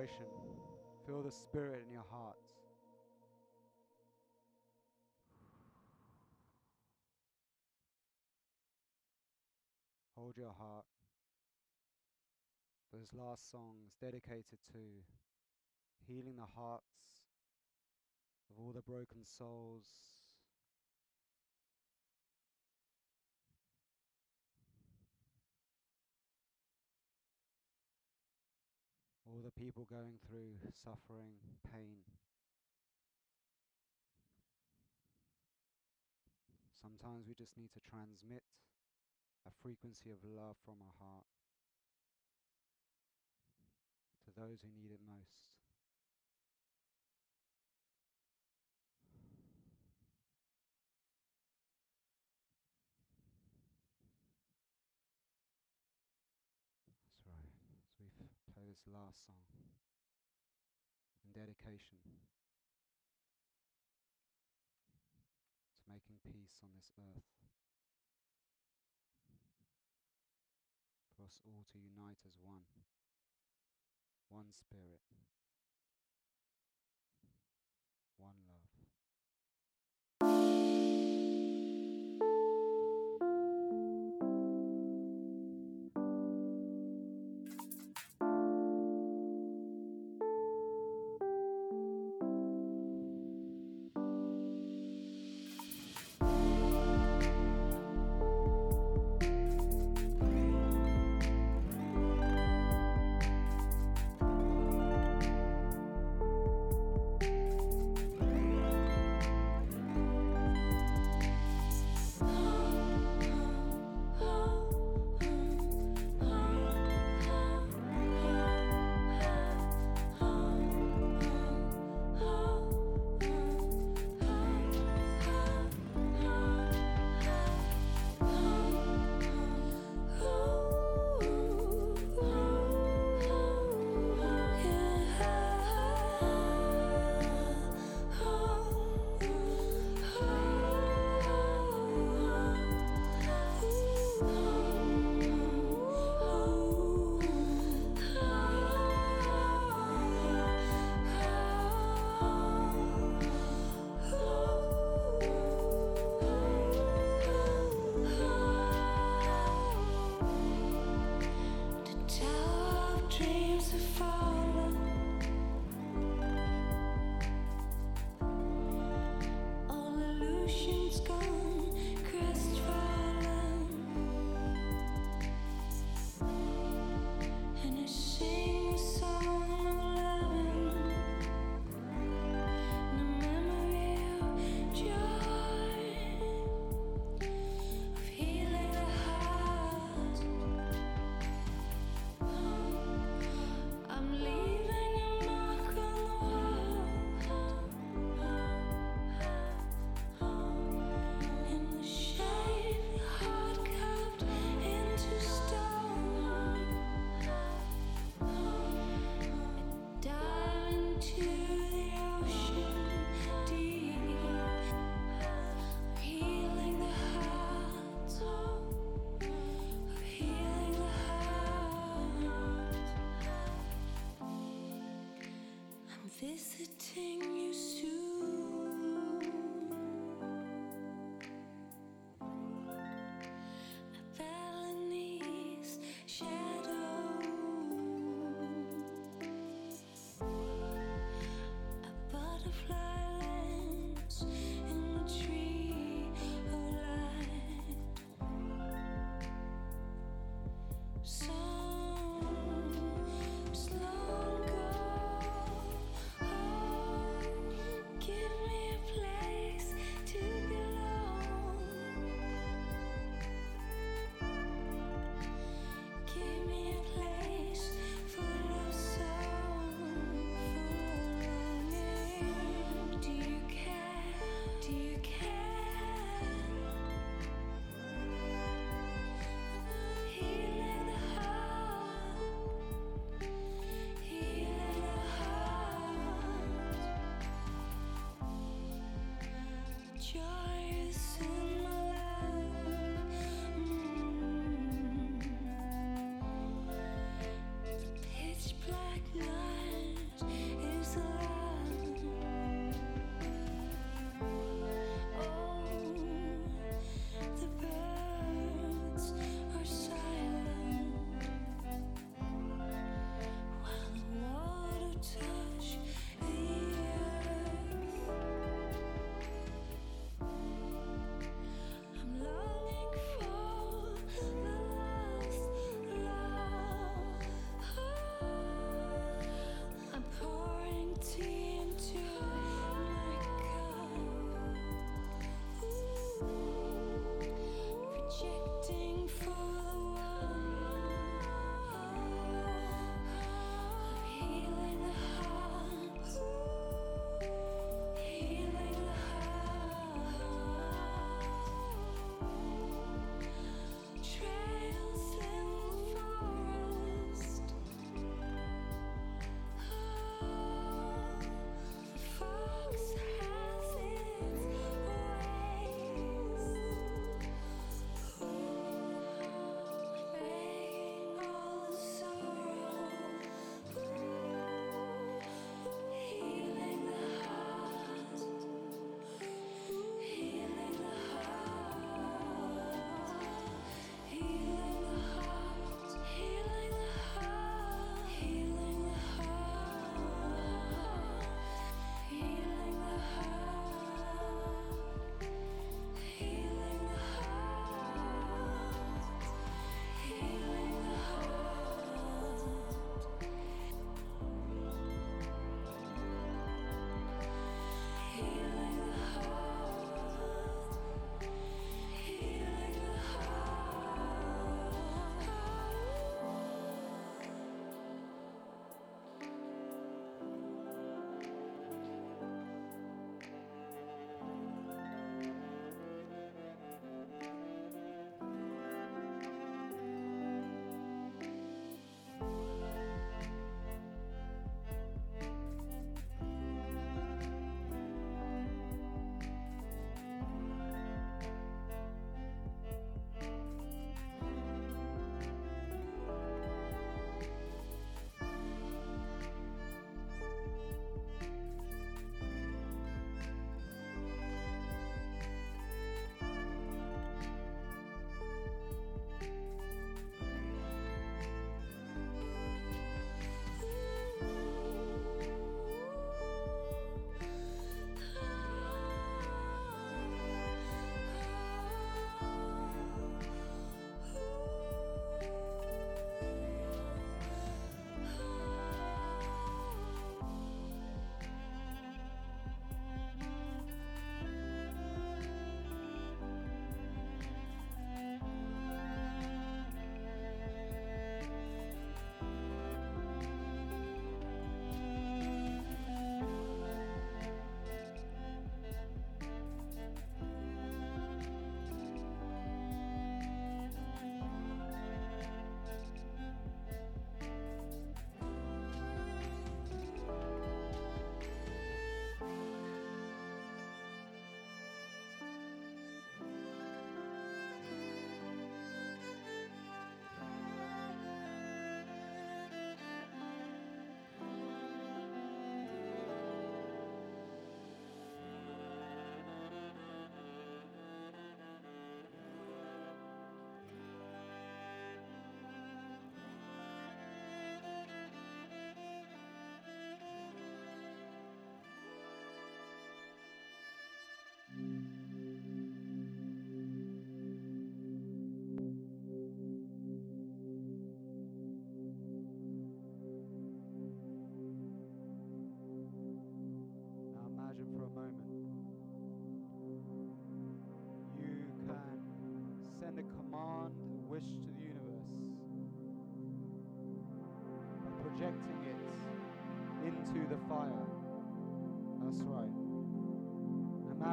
Vibration. Feel the spirit in your hearts. Hold your heart. Those last songs dedicated to healing the hearts of all the broken souls. All the people going through suffering, pain. Sometimes we just need to transmit a frequency of love from our heart to those who need it most. That's right. As we f- play last song. In dedication to making peace on this earth. For us all to unite as one, one spirit,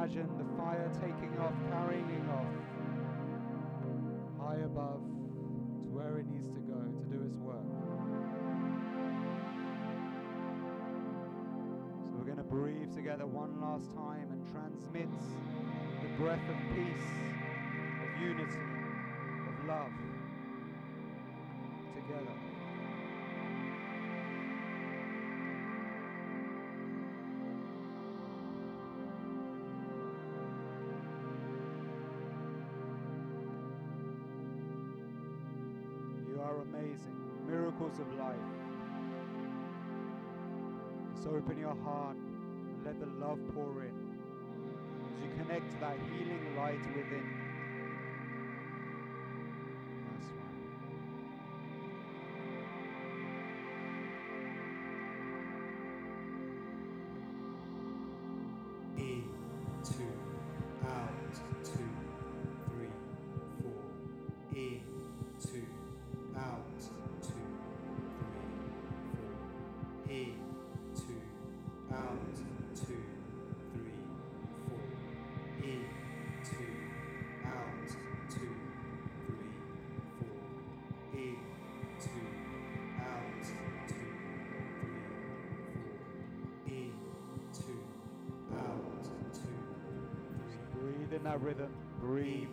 Imagine the fire taking off, carrying off high above to where it needs to go to do its work. So we're going to breathe together one last time and transmit the breath of peace, of unity, of love together. Amazing. Miracles of life. Just open your heart and let the love pour in as you connect to that healing light within. In that rhythm. Breathe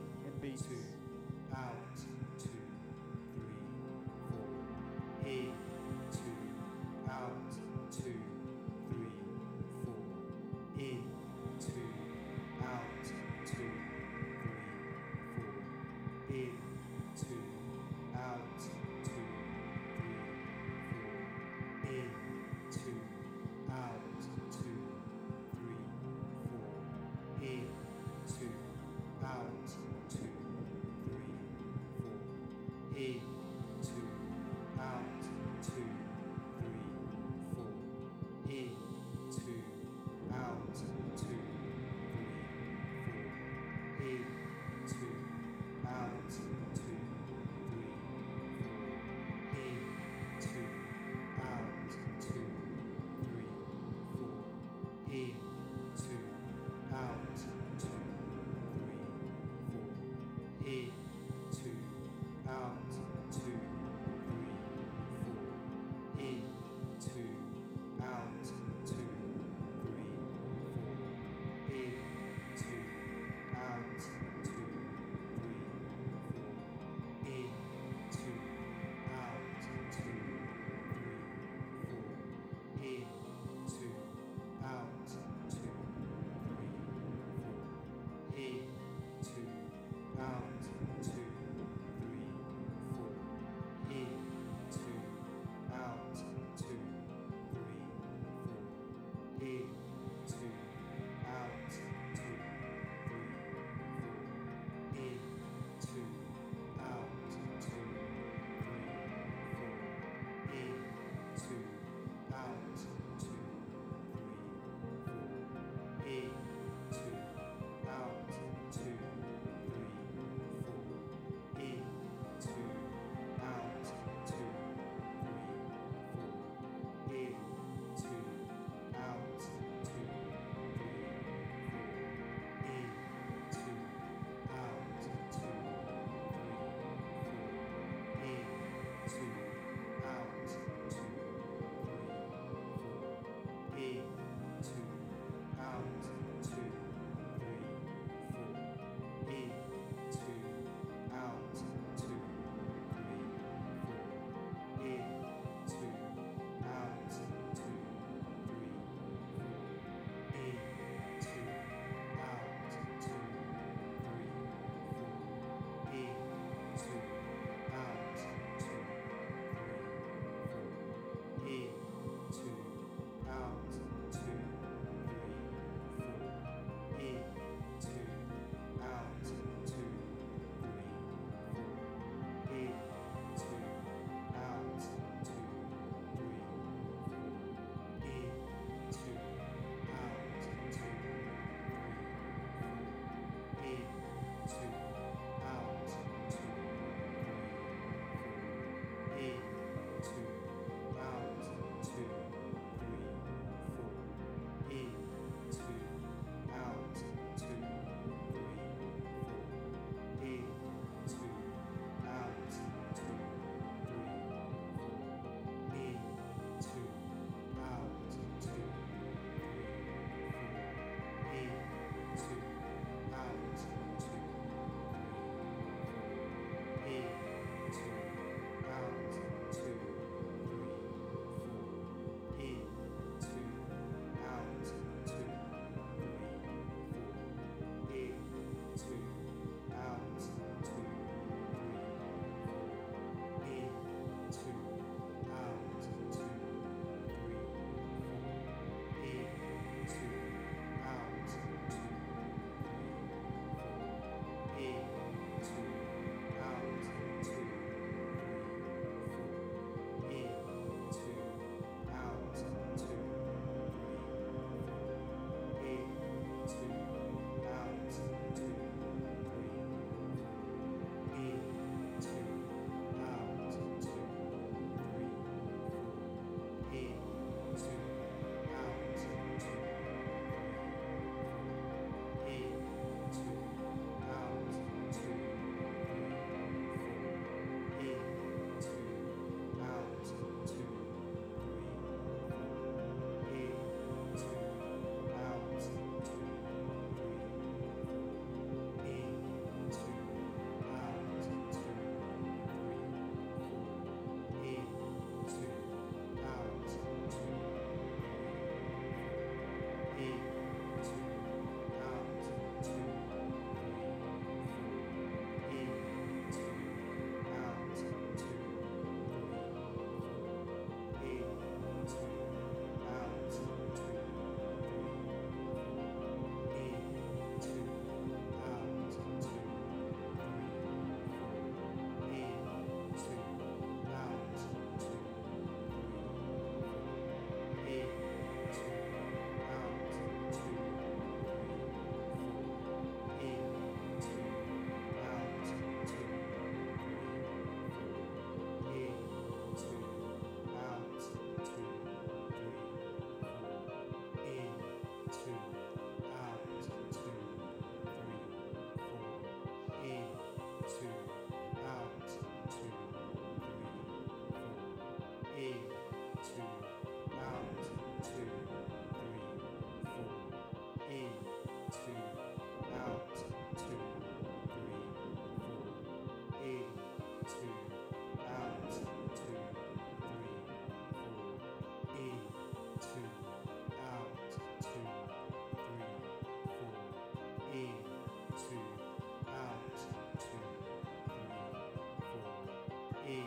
in,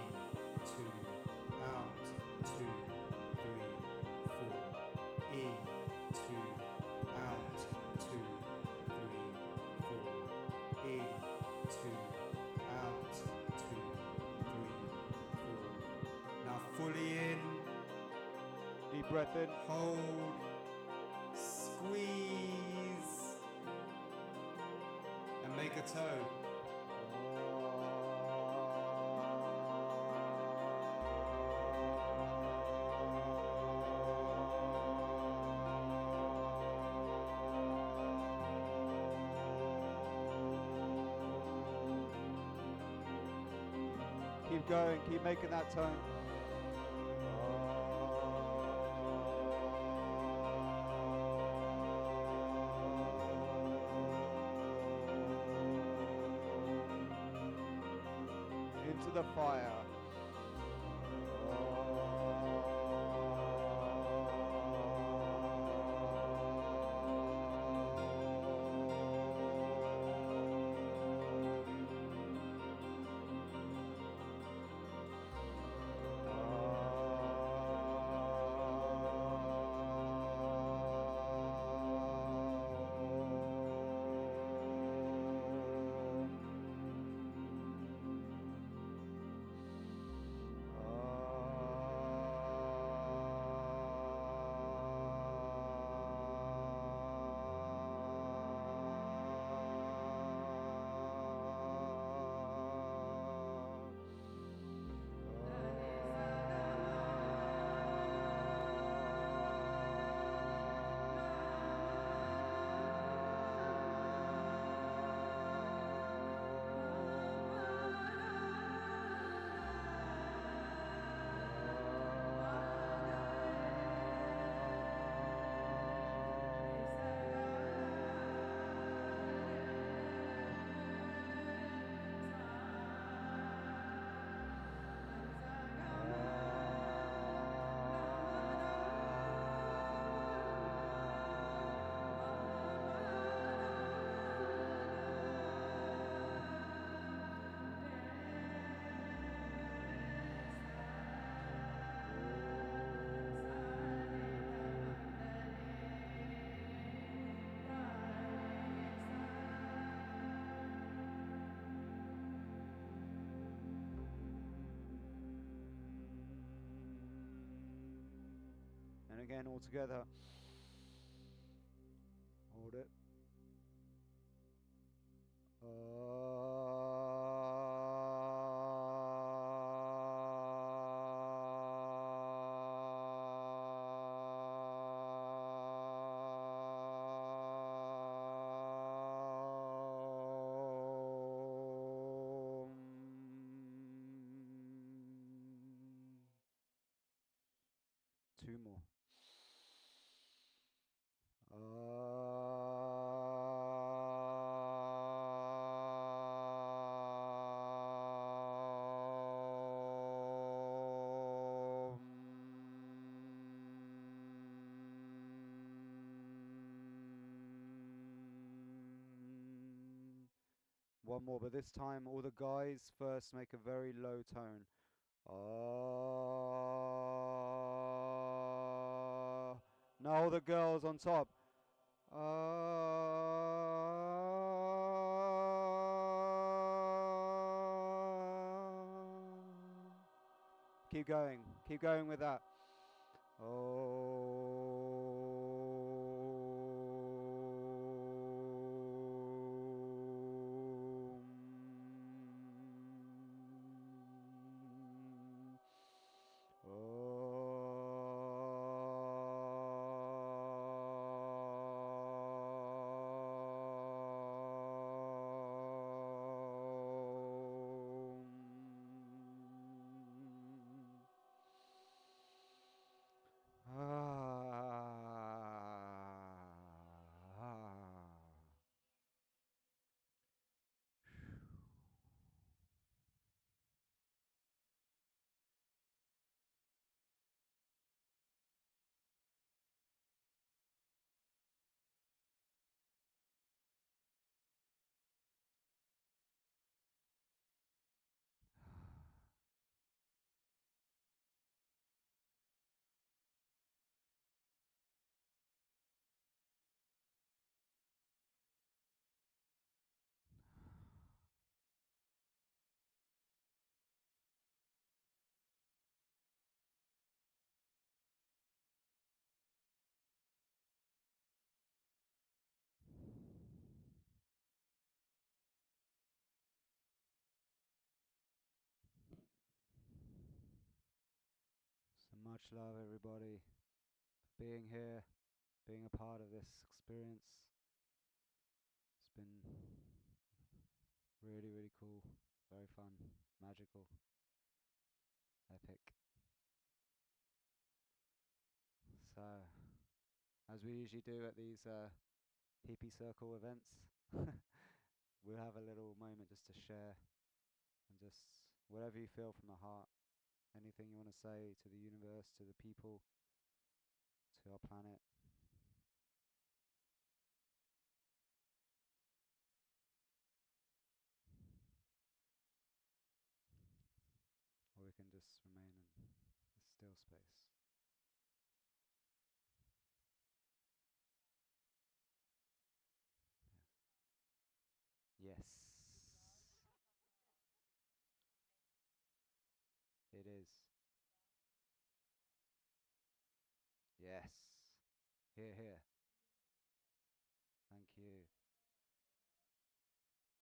two, out, two, three, four, in, two, out, two, three, four, in, two, out, two, three, four. Now fully in, Deep breath in. hold, squeeze, and make a toe. Going, keep making that tone. Again, all together. One more, but this time all the guys first make a very low tone. Ah. Now all the girls on top. Ah. Keep going. Keep going with that. Much love, everybody, for being here, being a part of this experience. It's been really, really cool, very fun, magical, epic. So, as we usually do at these uh, hippie circle events, we'll have a little moment just to share and just whatever you feel from the heart, anything you want to say to the universe, to the people, to our planet. Or we can just remain in a still space. Yes. Yes. It is. Yes. Here, here.